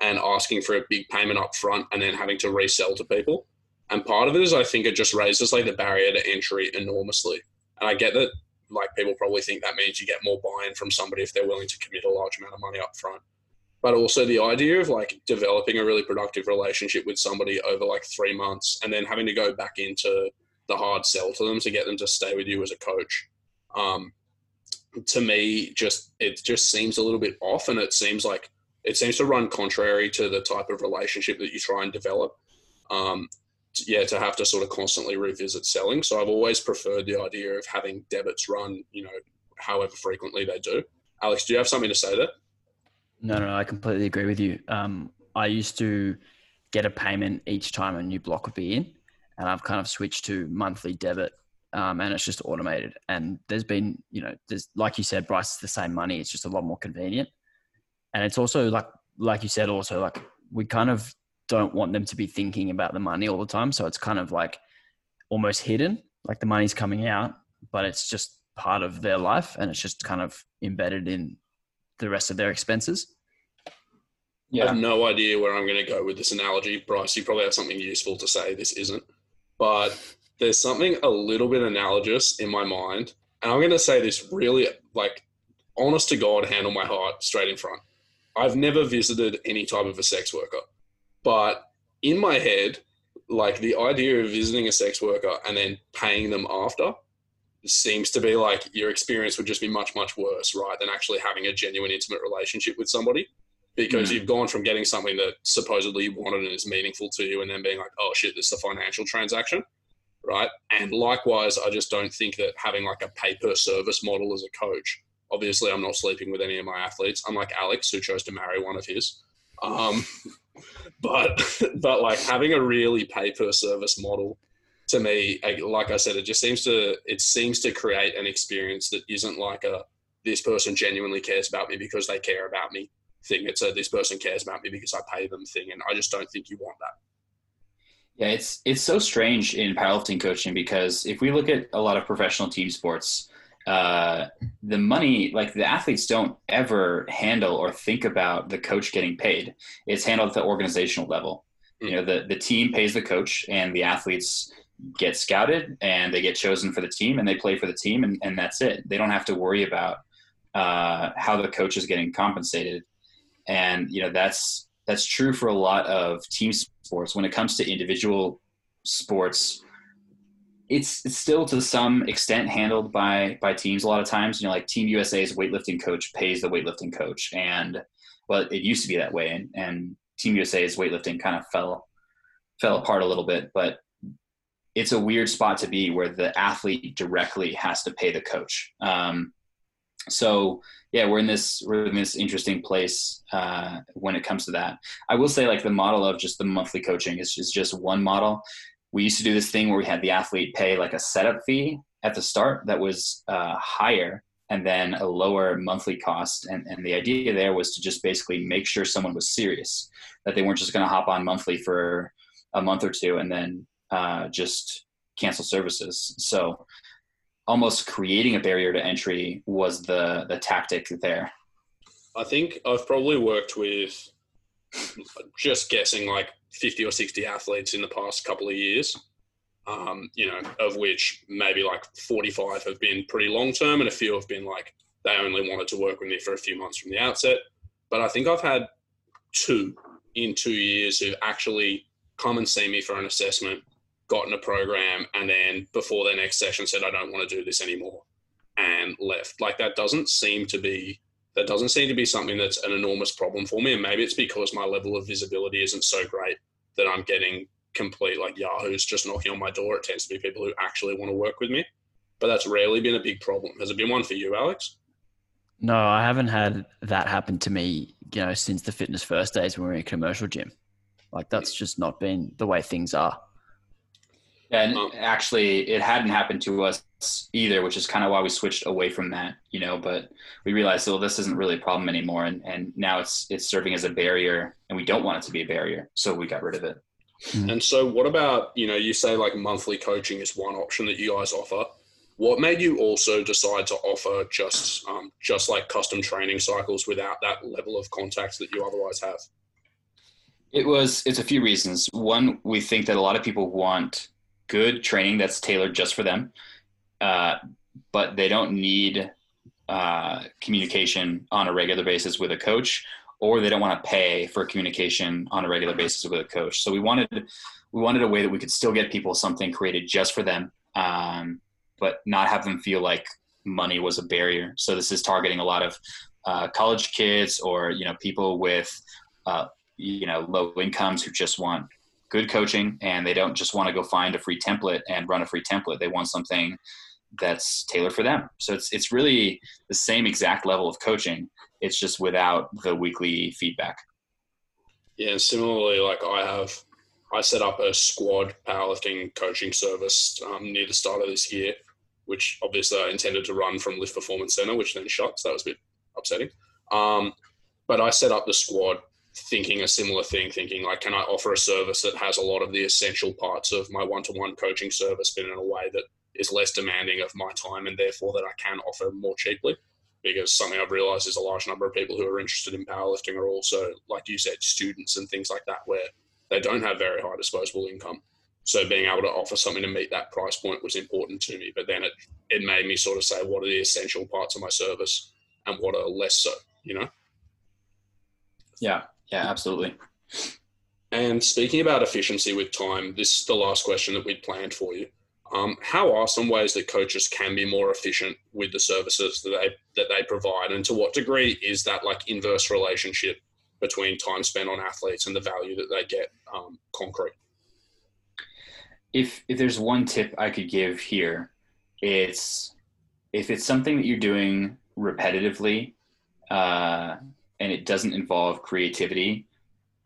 Speaker 4: and asking for a big payment up front and then having to resell to people. And part of it is I think it just raises like the barrier to entry enormously. And I get that like people probably think that means you get more buy-in from somebody if they're willing to commit a large amount of money up front but also the idea of like developing a really productive relationship with somebody over like three months and then having to go back into the hard sell to them to get them to stay with you as a coach um, to me just it just seems a little bit off and it seems like it seems to run contrary to the type of relationship that you try and develop um, yeah to have to sort of constantly revisit selling so i've always preferred the idea of having debits run you know however frequently they do alex do you have something to say there
Speaker 2: no, no, I completely agree with you. Um, I used to get a payment each time a new block would be in, and I've kind of switched to monthly debit, um, and it's just automated. And there's been, you know, there's like you said, Bryce, it's the same money. It's just a lot more convenient, and it's also like, like you said, also like we kind of don't want them to be thinking about the money all the time, so it's kind of like almost hidden, like the money's coming out, but it's just part of their life, and it's just kind of embedded in the rest of their expenses.
Speaker 4: Yeah. I have no idea where I'm going to go with this analogy. Bryce, you probably have something useful to say. This isn't. But there's something a little bit analogous in my mind. And I'm going to say this really, like, honest to God, handle my heart straight in front. I've never visited any type of a sex worker. But in my head, like, the idea of visiting a sex worker and then paying them after seems to be like your experience would just be much much worse right than actually having a genuine intimate relationship with somebody because mm. you've gone from getting something that supposedly you wanted and is meaningful to you and then being like oh shit this is a financial transaction right and likewise i just don't think that having like a pay per service model as a coach obviously i'm not sleeping with any of my athletes unlike alex who chose to marry one of his um, but but like having a really pay per service model to me, like I said, it just seems to it seems to create an experience that isn't like a this person genuinely cares about me because they care about me thing. It's a this person cares about me because I pay them thing, and I just don't think you want that.
Speaker 3: Yeah, it's it's so strange in powerlifting coaching because if we look at a lot of professional team sports, uh, the money like the athletes don't ever handle or think about the coach getting paid. It's handled at the organizational level. Mm. You know, the the team pays the coach, and the athletes get scouted and they get chosen for the team and they play for the team and, and that's it. They don't have to worry about uh, how the coach is getting compensated. And you know that's that's true for a lot of team sports. When it comes to individual sports, it's, it's still to some extent handled by by teams. A lot of times, you know, like Team USA's weightlifting coach pays the weightlifting coach, and well, it used to be that way, and, and Team USA's weightlifting kind of fell fell apart a little bit. But it's a weird spot to be where the athlete directly has to pay the coach. Um, so yeah, we're in this we're in this interesting place uh, when it comes to that. I will say like the model of just the monthly coaching is, is just one model. We used to do this thing where we had the athlete pay like a setup fee at the start that was uh, higher and then a lower monthly cost. And, and the idea there was to just basically make sure someone was serious, that they weren't just going to hop on monthly for a month or two and then uh, just cancel services. So almost creating a barrier to entry was the the tactic there.
Speaker 4: I think I've probably worked with just guessing like 50 or 60 athletes in the past couple of years. Um, you know, of which maybe like 45 have been pretty long term and a few have been like they only wanted to work with me for a few months from the outset. But I think I've had two in two years who actually come and see me for an assessment gotten a program and then before their next session said, I don't want to do this anymore and left. Like that doesn't seem to be that doesn't seem to be something that's an enormous problem for me. And maybe it's because my level of visibility isn't so great that I'm getting complete like Yahoo's just knocking on my door. It tends to be people who actually want to work with me. But that's rarely been a big problem. Has it been one for you, Alex?
Speaker 2: No, I haven't had that happen to me, you know, since the fitness first days when we were in a commercial gym. Like that's hmm. just not been the way things are.
Speaker 3: And um, actually, it hadn't happened to us either, which is kind of why we switched away from that, you know. But we realized, well, this isn't really a problem anymore, and and now it's it's serving as a barrier, and we don't want it to be a barrier, so we got rid of it.
Speaker 2: Mm.
Speaker 4: And so, what about you know, you say like monthly coaching is one option that you guys offer. What made you also decide to offer just um, just like custom training cycles without that level of contact that you otherwise have?
Speaker 3: It was it's a few reasons. One, we think that a lot of people want good training that's tailored just for them, uh, but they don't need uh, communication on a regular basis with a coach, or they don't want to pay for communication on a regular basis with a coach. So we wanted we wanted a way that we could still get people something created just for them, um, but not have them feel like money was a barrier. So this is targeting a lot of uh, college kids or you know people with uh, you know low incomes who just want good coaching and they don't just want to go find a free template and run a free template. They want something that's tailored for them. So it's it's really the same exact level of coaching. It's just without the weekly feedback.
Speaker 4: Yeah, and similarly, like I have, I set up a squad powerlifting coaching service um, near the start of this year, which obviously I intended to run from Lift Performance Center, which then shut, so that was a bit upsetting. Um, but I set up the squad thinking a similar thing, thinking like, can I offer a service that has a lot of the essential parts of my one-to-one coaching service, but in a way that is less demanding of my time and therefore that I can offer more cheaply. Because something I've realized is a large number of people who are interested in powerlifting are also, like you said, students and things like that, where they don't have very high disposable income. So being able to offer something to meet that price point was important to me. But then it, it made me sort of say, what are the essential parts of my service and what are less so, you know?
Speaker 3: Yeah, yeah, absolutely.
Speaker 4: And speaking about efficiency with time, this is the last question that we'd planned for you. Um, how are some ways that coaches can be more efficient with the services that they that they provide, and to what degree is that like inverse relationship between time spent on athletes and the value that they get um, concrete?
Speaker 3: If if there's one tip I could give here, it's if it's something that you're doing repetitively uh, and it doesn't involve creativity,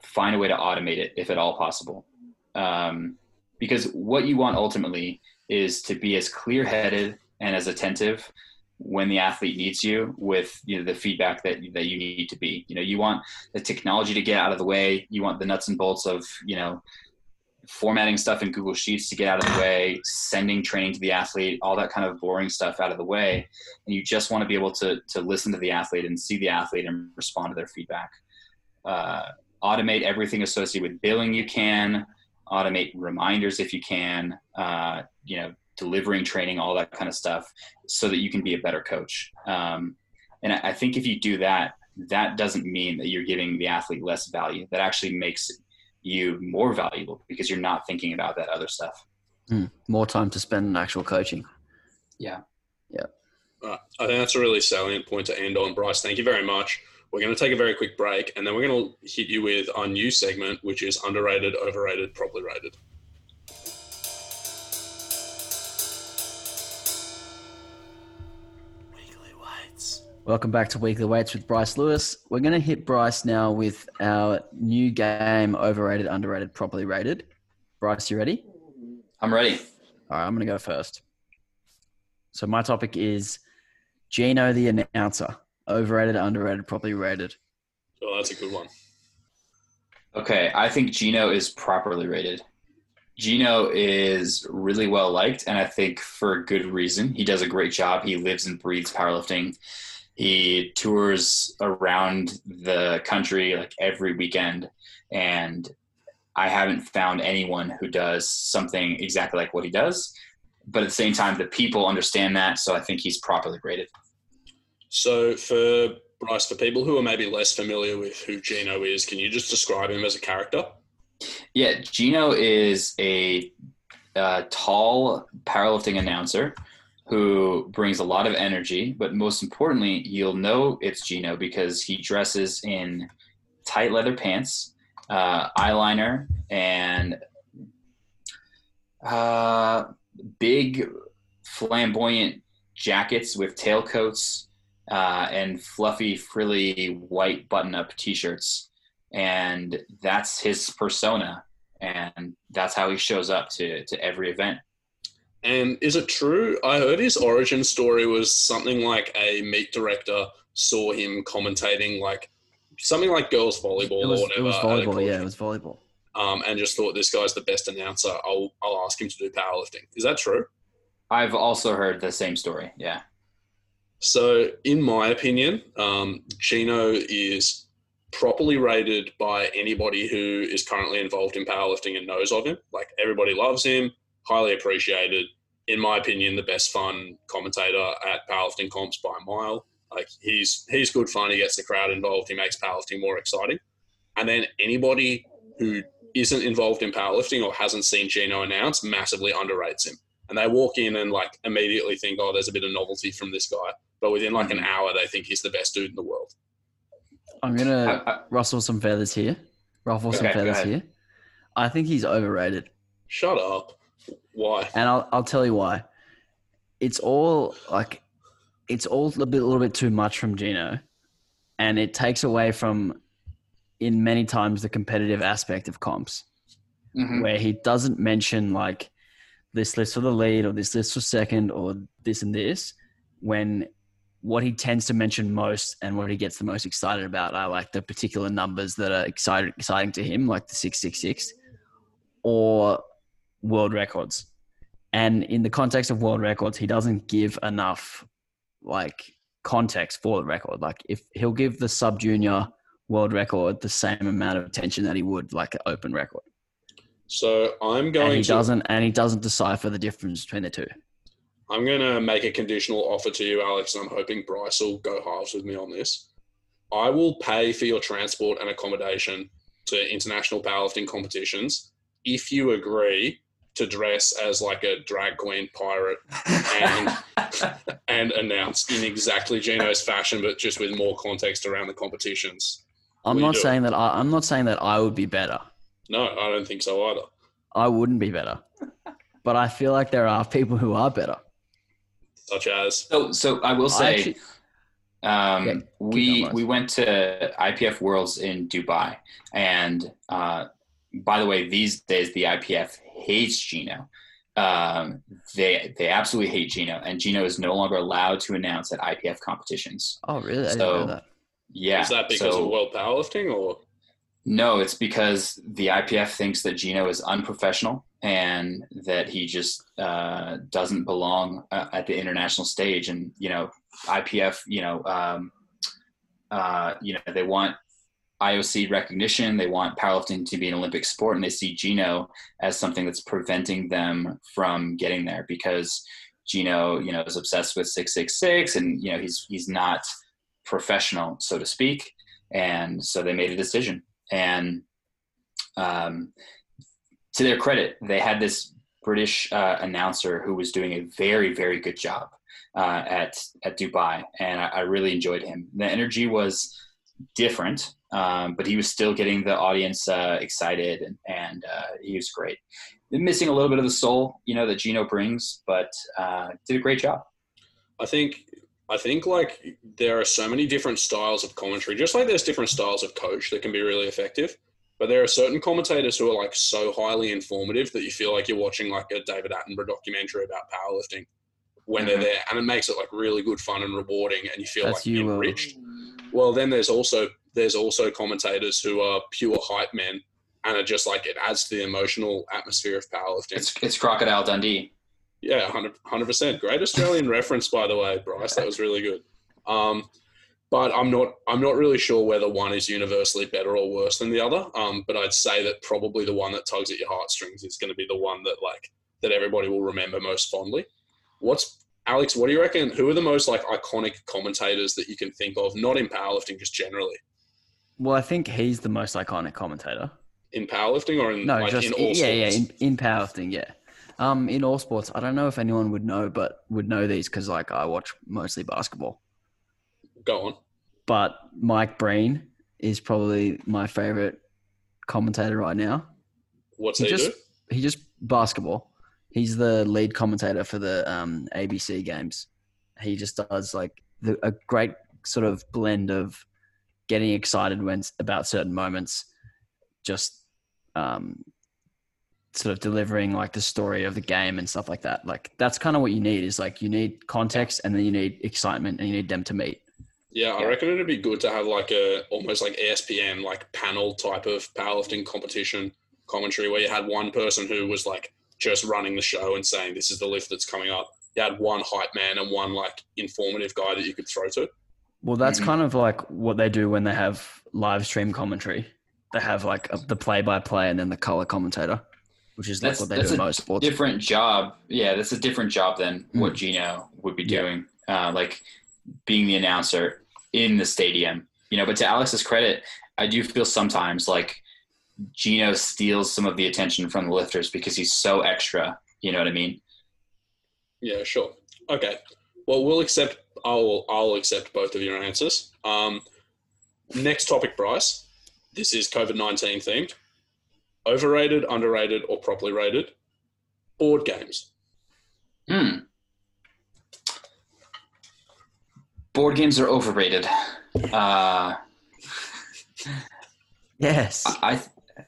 Speaker 3: find a way to automate it if at all possible. Um, because what you want ultimately is to be as clear-headed and as attentive when the athlete needs you with you know the feedback that that you need to be you know you want the technology to get out of the way you want the nuts and bolts of you know formatting stuff in google sheets to get out of the way sending training to the athlete all that kind of boring stuff out of the way. And you just want to be able to to listen to the athlete and see the athlete and respond to their feedback. Uh, automate everything associated with billing you can automate reminders if you can uh, you know delivering training all that kind of stuff so that you can be a better coach. Um, and I, I think if you do that that doesn't mean that you're giving the athlete less value. That actually makes you more valuable because you're not thinking about that other stuff
Speaker 2: Mm. More time to spend in actual coaching.
Speaker 3: Yeah.
Speaker 4: Yeah Right. I think that's a really salient point to end on, Bryce. Thank you very much. We're going to take a very quick break, and then we're going to hit you with our new segment, which is underrated, overrated, properly rated.
Speaker 2: Welcome back to Weekly Weights with Bryce Lewis. We're going to hit Bryce now with our new game overrated, underrated, properly rated. Bryce, you ready?
Speaker 3: i'm ready
Speaker 2: All right, I'm going to go first. So my topic is Gino the announcer. Overrated, underrated, properly rated.
Speaker 4: Oh, that's a good one.
Speaker 3: Okay, I think Gino is properly rated. Gino is really well liked, and I think for a good reason. He does a great job. He lives and breathes powerlifting. He tours around the country like every weekend, and I haven't found anyone who does something exactly like what he does. But at the same time, the people understand that, so I think he's properly rated.
Speaker 4: So, for Bryce, for people who are maybe less familiar with who Gino is, can you just describe him as a character?
Speaker 3: Yeah, Gino is a, uh tall powerlifting announcer who brings a lot of energy, but most importantly, you'll know it's Gino because he dresses in tight leather pants, uh, eyeliner, and uh, big flamboyant jackets with tailcoats uh, and fluffy, frilly white button-up T-shirts, and that's his persona, and that's how he shows up to to every event.
Speaker 4: And is it true? I heard his origin story was something like a meet director saw him commentating like something like girls volleyball
Speaker 2: It was,
Speaker 4: or
Speaker 2: it was volleyball. Yeah, it was volleyball.
Speaker 4: um, and just thought this guy's the best announcer. I'll I'll ask him to do powerlifting. Is that true?
Speaker 3: I've also heard the same story. Yeah.
Speaker 4: So, in my opinion, um, Gino is properly rated by anybody who is currently involved in powerlifting and knows of him. Like everybody loves him, highly appreciated. In my opinion, the best fun commentator at powerlifting comps by a mile. Like he's he's good fun. He gets the crowd involved. He makes powerlifting more exciting. And then anybody who isn't involved in powerlifting or hasn't seen Gino announce massively underrates him. And they walk in and like immediately think, oh, there's a bit of novelty from this guy. But within like an mm. hour, they think he's the best dude in the world.
Speaker 2: I'm gonna uh, uh, rustle some feathers here. Ruffle some
Speaker 3: Okay, go
Speaker 2: feathers here. I think he's overrated,
Speaker 4: Shut up. Why?
Speaker 2: and I'll I'll tell you why. It's all like, it's all a bit a little bit too much from Gino, and it takes away from, in many times, the competitive aspect of comps.
Speaker 3: Mhm.
Speaker 2: where he doesn't mention like this list for the lead or this list for second or this and this when what he tends to mention most and what he gets the most excited about are like the particular numbers that are excited, exciting to him like the 666 or world records and in the context of world records he doesn't give enough like context for the record like if he'll give the sub junior world record the same amount of attention that he would like an open record
Speaker 4: So I'm
Speaker 2: and
Speaker 4: going
Speaker 2: he
Speaker 4: to
Speaker 2: doesn't and he doesn't decipher the difference between the two.
Speaker 4: I'm going to make a conditional offer to you, Alex, and I'm hoping Bryce will go halves with me on this. I will pay for your transport and accommodation to international powerlifting competitions if you agree to dress as like a drag queen pirate and and announce in exactly Gino's fashion, but just with more context around the competitions.
Speaker 2: I'm not saying that I, I'm not saying that I would be better.
Speaker 4: No, I don't think so either.
Speaker 2: I wouldn't be better, but I feel like there are people who are better.
Speaker 4: Such as
Speaker 3: So, so I will
Speaker 2: I
Speaker 3: say,
Speaker 2: actually,
Speaker 3: um,
Speaker 2: Yeah,
Speaker 3: we we went to IPF Worlds in Dubai, and uh, by the way, these days the IPF hates Gino. Um, they they absolutely hate Gino, and Gino is no longer allowed to announce at IPF competitions.
Speaker 2: oh really? I didn't
Speaker 3: So-
Speaker 2: know that.
Speaker 3: Yeah,
Speaker 4: is that because
Speaker 3: so-
Speaker 4: of world powerlifting or
Speaker 3: No, it's because the IPF thinks that Gino is unprofessional and that he just uh, doesn't belong uh, at the international stage. And you know, IPF, you know, um, uh, you know, they want IOC recognition. They want powerlifting to be an Olympic sport, and they see Gino as something that's preventing them from getting there because Gino, you know, is obsessed with six six six, and you know, he's he's not professional, so to speak. And so they made a decision and um, to their credit, they had this British uh, announcer who was doing a very, very good job uh, at at Dubai, and I, I really enjoyed him. The energy was different, um, but he was still getting the audience uh, excited, and, and uh, he was great. Missing a little bit of the soul, you know, that Gino brings, but uh, did a great job.
Speaker 4: I think I think like there are so many different styles of commentary, just like there's different styles of coach that can be really effective. But there are certain commentators who are like so highly informative that you feel like you're watching like a David Attenborough documentary about powerlifting when
Speaker 3: Mhm.
Speaker 4: they're there, and it makes it like really good fun and rewarding, and you feel
Speaker 2: That's
Speaker 4: like
Speaker 2: you, Will.
Speaker 4: Well, then there's also there's also commentators who are pure hype men, and are just like it adds to the emotional atmosphere of powerlifting.
Speaker 3: It's it's Crocodile Dundee.
Speaker 4: Yeah, 100 percent. Great Australian reference, by the way, Bryce. That was really good. Um, but I'm not I'm not really sure whether one is universally better or worse than the other. Um, but I'd say that probably the one that tugs at your heartstrings is going to be the one that like that everybody will remember most fondly. What's Alex? What do you reckon? Who are the most like iconic commentators that you can think of? Not in powerlifting, just generally
Speaker 2: Well, I think he's the most iconic commentator.
Speaker 4: in powerlifting or in
Speaker 2: No,
Speaker 4: like
Speaker 2: just
Speaker 4: in all
Speaker 2: yeah, yeah, in, in powerlifting, yeah. Um, in all sports, I don't know if anyone would know, but would know these because like I watch mostly basketball.
Speaker 4: Go on.
Speaker 2: But Mike Breen is probably my favorite commentator right now.
Speaker 4: What's
Speaker 2: He
Speaker 4: he,
Speaker 2: just
Speaker 4: do?
Speaker 2: he just basketball. He's the lead commentator for the um, ABC games. He just does like the, a great sort of blend of getting excited when about certain moments, just um, sort of delivering like the story of the game and stuff like that. Like that's kind of what you need is like you need context and then you need excitement and you need them to meet.
Speaker 4: Yeah, I reckon it'd be good to have like a almost like ESPN like panel type of powerlifting competition commentary where you had one person who was like just running the show and saying this is the lift that's coming up. You had one hype man and one like informative guy that you could throw to.
Speaker 2: Well, that's
Speaker 3: Mhm.
Speaker 2: kind of like what they do when they have live stream commentary. They have like a, the play by play and then the color commentator, which is like
Speaker 3: That's-
Speaker 2: what they
Speaker 3: that's
Speaker 2: do in most sports.
Speaker 3: different job. Yeah, that's a different job than what
Speaker 2: Mm.
Speaker 3: Gino would be
Speaker 2: Yeah.
Speaker 3: doing, uh, like being the announcer in the stadium. You know, but to Alex's credit, I do feel sometimes like Gino steals some of the attention from the lifters because he's so extra. You know what I mean?
Speaker 4: Yeah, sure. Okay. Well, we'll accept. I'll I'll accept both of your answers. Um, next topic, Bryce. This is COVID nineteen themed. Overrated, underrated, or properly rated board games.
Speaker 3: Hmm. Board games are overrated. Uh,
Speaker 2: yes.
Speaker 3: I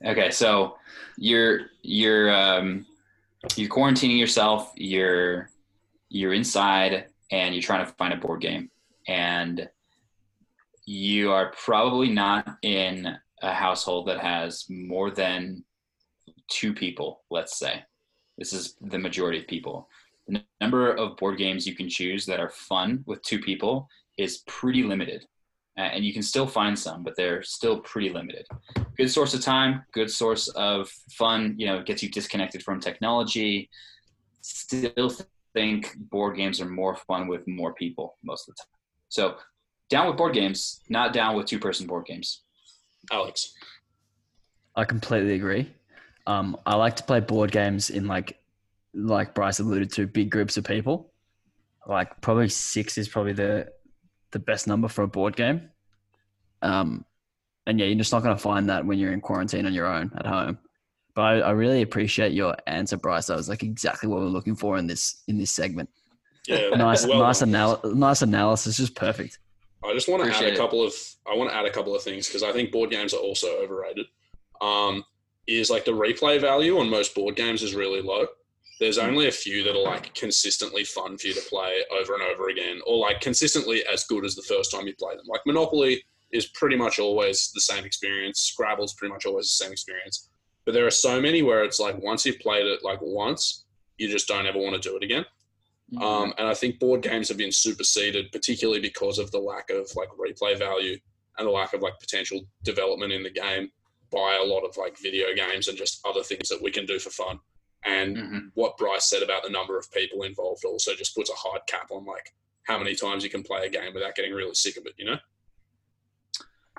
Speaker 3: okay, so you're you're um, you're quarantining yourself. You're you're inside and you're trying to find a board game, and you are probably not in a household that has more than two people. Let's say this is the majority of people. The number of board games you can choose that are fun with two people is pretty limited. Uh, and you can still find some, but they're still pretty limited good source of time, good source of fun. You know, gets you disconnected from technology. Still think board games are more fun with more people most of the time. So down with board games, not down with two-person board games.
Speaker 4: Alex.
Speaker 2: I completely agree. Um, I like to play board games in like, like Bryce alluded to, big groups of people. Like probably six is probably the the best number for a board game. Um, and yeah, you're just not going to find that when you're in quarantine on your own at home. But I, I really appreciate your answer, Bryce. That was like exactly what we're looking for in this in this segment.
Speaker 4: Yeah,
Speaker 2: Nice,
Speaker 4: well
Speaker 2: nice, anal- nice analysis, just perfect.
Speaker 4: I just want to add
Speaker 3: Appreciate
Speaker 4: a
Speaker 3: it.
Speaker 4: couple of I want to add a couple of things because I think board games are also overrated. Um, is like the replay value on most board games is really low. There's only a few that are like consistently fun for you to play over and over again, or like consistently as good as the first time you play them. Like Monopoly is pretty much always the same experience. Scrabble's pretty much always the same experience. But there are so many where it's like once you've played it like once, you just don't ever want to do it again. Um, and I think board games have been superseded, particularly because of the lack of like replay value and the lack of like potential development in the game by a lot of like video games and just other things that we can do for fun. And
Speaker 3: Mhm.
Speaker 4: what Bryce said about the number of people involved also just puts a hard cap on like how many times you can play a game without getting really sick of it, you know?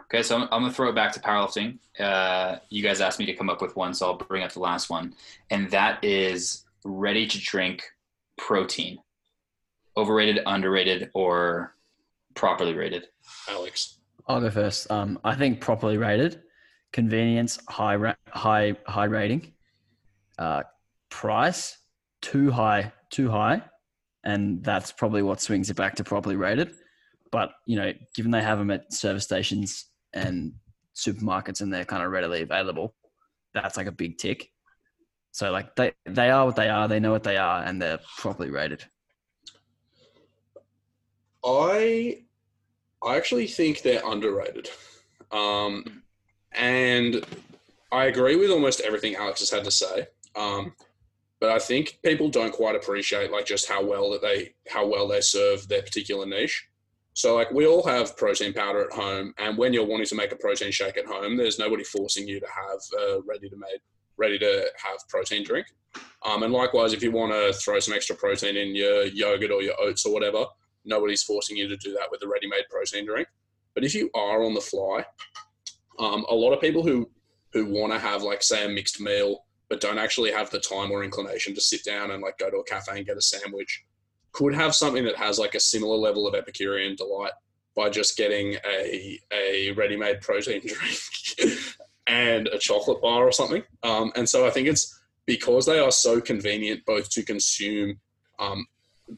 Speaker 3: Okay, so I'm, I'm gonna throw it back to powerlifting. Uh, you guys asked me to come up with one, so I'll bring up the last one, and that is ready to drink protein. Overrated, underrated, or properly rated?
Speaker 4: Alex.
Speaker 2: I'll go first. Um, I think properly rated, convenience, high ra- high high rating, uh, price too high, too high, and that's probably what swings it back to properly rated. But you know, given they have them at service stations and supermarkets and they're kind of readily available, that's like a big tick. So like they they are what they are, they know what they are, and they're properly rated.
Speaker 4: I I actually think they're underrated. Um, and I agree with almost everything Alex has had to say. Um, but I think people don't quite appreciate like just how well that they how well they serve their particular niche. So like we all have protein powder at home, and when you're wanting to make a protein shake at home, there's nobody forcing you to have a ready to made ready to have protein drink. Um, and likewise, if you want to throw some extra protein in your yogurt or your oats or whatever, nobody's forcing you to do that with a ready-made protein drink. But if you are on the fly, um, a lot of people who who want to have like say a mixed meal but don't actually have the time or inclination to sit down and like go to a cafe and get a sandwich could have something that has like a similar level of epicurean delight by just getting a a ready-made protein drink and a chocolate bar or something. Um, and so I think it's because they are so convenient both to consume um,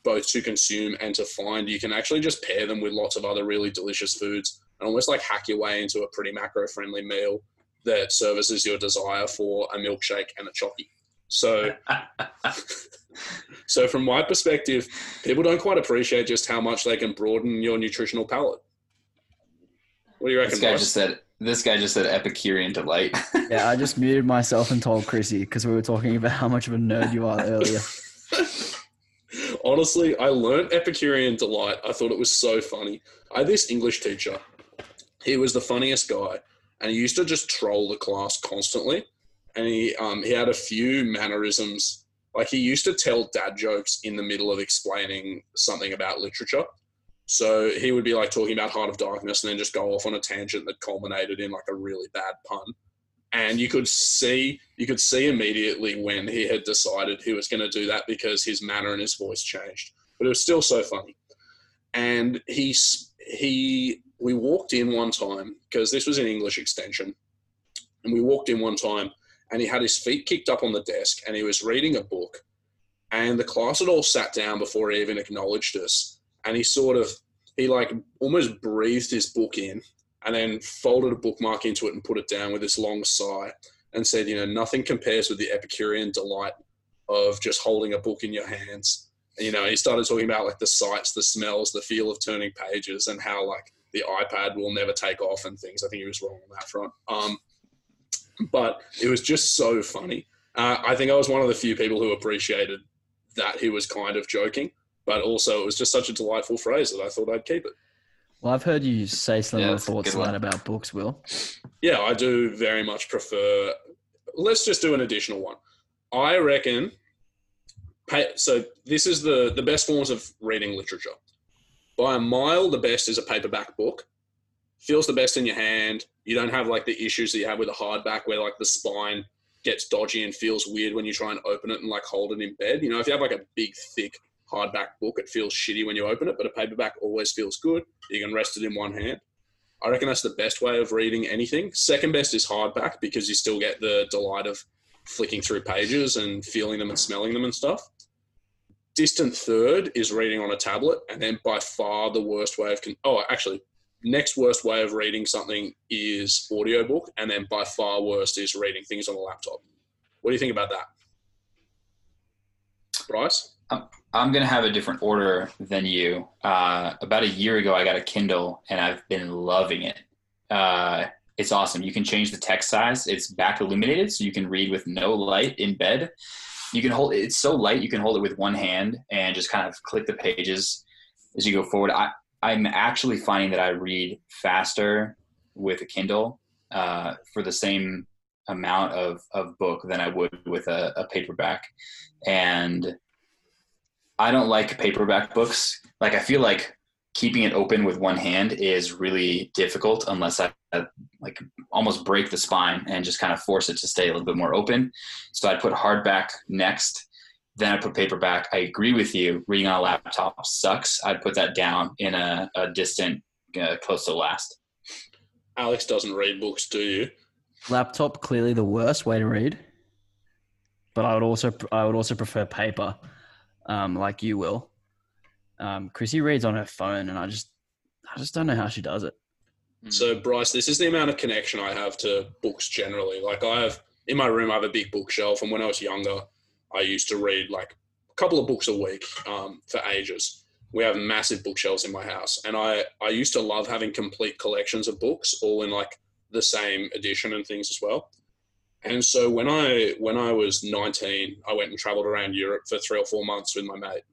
Speaker 4: both to consume and to find, you can actually just pair them with lots of other really delicious foods and almost like hack your way into a pretty macro friendly meal that services your desire for a milkshake and a chocky. So, so from my perspective, people don't quite appreciate just how much they can broaden your nutritional palate. What do you reckon,
Speaker 3: This guy
Speaker 4: Bryce?
Speaker 3: just said This guy just said Epicurean delight.
Speaker 2: Yeah, I just muted myself and told Chrissy because we were talking about how much of a nerd you are earlier.
Speaker 4: Honestly, I learned Epicurean delight. I thought it was so funny. I had this English teacher. He was the funniest guy, and he used to just troll the class constantly. And he um, he had a few mannerisms. Like he used to tell dad jokes in the middle of explaining something about literature. So he would be like talking about Heart of Darkness and then just go off on a tangent that culminated in like a really bad pun. And you could see you could see immediately when he had decided he was going to do that because his manner and his voice changed. But it was still so funny. And he he we walked in one time because this was an English extension, and we walked in one time and he had his feet kicked up on the desk and he was reading a book, and the class had all sat down before he even acknowledged us, and he sort of he like almost breathed his book in and then folded a bookmark into it and put it down with this long sigh and said, you know, nothing compares with the Epicurean delight of just holding a book in your hands. And, you know, he started talking about like the sights, the smells, the feel of turning pages, and how like the iPad will never take off and things. I think he was wrong on that front. Um, but it was just so funny. Uh, I think I was one of the few people who appreciated that he was kind of joking, but also it was just such a delightful phrase that I thought I'd keep it.
Speaker 2: Well, I've heard you say similar
Speaker 3: Yeah, a
Speaker 2: thoughts
Speaker 3: good
Speaker 2: to that
Speaker 3: one.
Speaker 2: about books, Will.
Speaker 4: Yeah, I do very much prefer. Let's just do an additional one. I reckon. So this is the the best forms of reading literature. By a mile, the best is a paperback book. Feels the best in your hand. You don't have like the issues that you have with a hardback, where like the spine gets dodgy and feels weird when you try and open it and like hold it in bed. You know, if you have like a big, thick hardback book, it feels shitty when you open it, but a paperback always feels good. You can rest it in one hand. I reckon that's the best way of reading anything. Second best is hardback because you still get the delight of flicking through pages and feeling them and smelling them and stuff. Distant third is reading on a tablet, and then by far the worst way of con- oh, actually, next worst way of reading something is audiobook, and then by far worst is reading things on a laptop. What do you think about that, Bryce?
Speaker 3: I'm gonna have a different order than you. Uh, about a year ago, I got a Kindle, and I've been loving it. Uh, it's awesome. You can change the text size. It's back illuminated, so you can read with no light in bed. You can hold it's so light you can hold it with one hand and just kind of click the pages as you go forward. I, I'm actually finding that I read faster with a Kindle uh, for the same amount of, of book than I would with a, a paperback. And I don't like paperback books. Like I feel like keeping it open with one hand is really difficult unless I uh, like almost break the spine and just kind of force it to stay a little bit more open. So I'd put hardback next, then I put paperback. I agree with you. Reading on a laptop sucks. I'd put that down in a, a distant, uh, close to last.
Speaker 4: Alex doesn't read books, do you?
Speaker 2: Laptop clearly the worst way to read, but I would also I would also prefer paper, um, like you will. Um, Chrissy reads on her phone, and I just I just don't know how she does it.
Speaker 4: So, Bryce, this is the amount of connection I have to books generally. Like, I have in my room, I have a big bookshelf, and when I was younger, I used to read like a couple of books a week um, for ages. We have massive bookshelves in my house, and I I used to love having complete collections of books, all in like the same edition and things as well. And so when I when I was 19, I went and traveled around Europe for three or four months with my mate.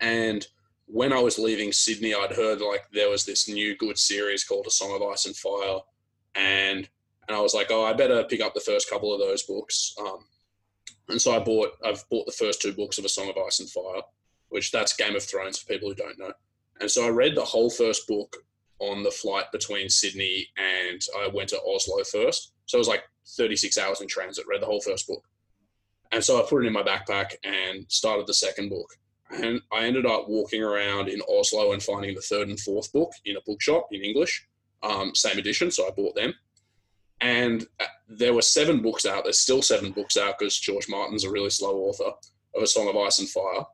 Speaker 4: And when I was leaving Sydney, I'd heard like there was this new good series called A Song of Ice and Fire, and and I was like, oh, I better pick up the first couple of those books. Um, and so I bought I've bought the first two books of A Song of Ice and Fire, which that's Game of Thrones for people who don't know. And so I read the whole first book on the flight between Sydney and I went to Oslo first. So it was like 36 hours in transit, read the whole first book. And so I put it in my backpack and started the second book. And I ended up walking around in Oslo and finding the third and fourth book in a bookshop in English, um, same edition. So I bought them. And uh, there were seven books out. There's still seven books out because George Martin's a really slow author of A Song of Ice and Fire.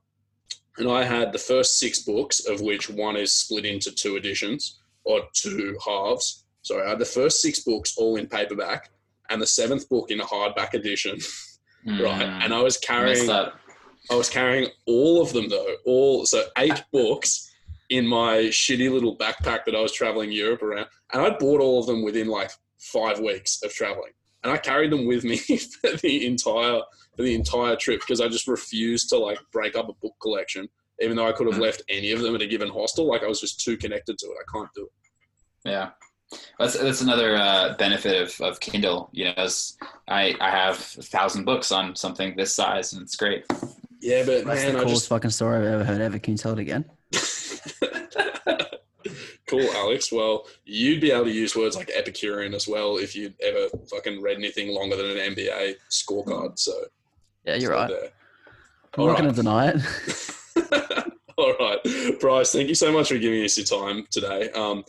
Speaker 4: And I had the first six books, of which one is split into two editions or two halves. So I had the first six books all in paperback and the seventh book in a hardback edition. right.
Speaker 3: Mm,
Speaker 4: And I was carrying
Speaker 3: up.
Speaker 4: I was carrying all of them though, all so eight books in my shitty little backpack that I was traveling Europe around, and I bought all of them within like five weeks of traveling, and I carried them with me for the entire for the entire trip because I just refused to like break up a book collection, even though I could have
Speaker 3: Mm.
Speaker 4: left any of them at a given hostel. Like I was just too connected to it. I can't do it.
Speaker 3: Yeah. That's, that's another uh, benefit of, of Kindle. You know, is I, I have a thousand books on something this size, and it's great.
Speaker 4: Yeah, but
Speaker 2: That's
Speaker 4: man,
Speaker 2: the
Speaker 4: I
Speaker 2: coolest
Speaker 4: just
Speaker 2: fucking story I've ever heard ever. Can you tell it again?
Speaker 4: cool, Alex. Well, you'd be able to use words like Epicurean as well if you'd ever fucking read anything longer than an NBA scorecard. So
Speaker 2: Yeah, you're right.
Speaker 4: there.
Speaker 2: I'm not going to deny it.
Speaker 4: All right, Bryce. Thank you so much for giving us your time today. Um,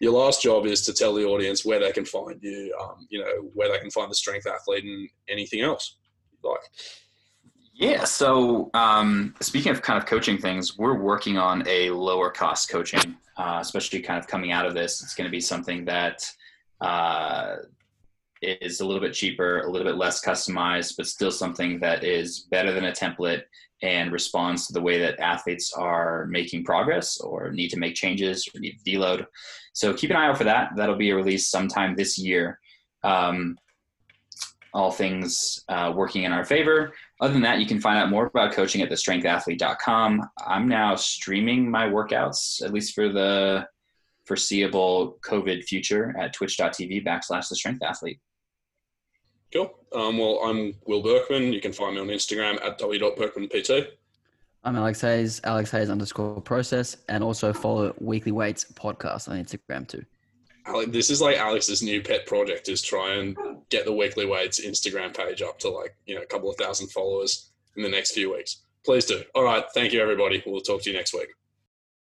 Speaker 4: your last job is to tell the audience where they can find you. Um, you know where they can find the strength athlete and anything else. Like,
Speaker 3: Yeah. So um, speaking of kind of coaching things, we're working on a lower cost coaching, uh, especially kind of coming out of this. It's going to be something that uh, is a little bit cheaper, a little bit less customized, but still something that is better than a template and responds to the way that athletes are making progress or need to make changes or need to deload. So keep an eye out for that. That'll be a release sometime this year. Um, all things uh, working in our favor. Other than that, you can find out more about coaching at thestrengthathlete.com. I'm now streaming my workouts, at least for the foreseeable COVID future, at twitch.tv backslash the strength
Speaker 4: cool. Um, well, I'm Will Berkman. You can find me on Instagram at w.berkmanpt.
Speaker 2: I'm Alex Hayes, Alex Hayes underscore process, and also follow Weekly Weights podcast on Instagram too.
Speaker 4: This is like Alex's new pet project is try and get the Weekly Weights Instagram page up to like you know a couple of thousand followers in the next few weeks. Please do. All right, thank you everybody. We'll talk to you next week.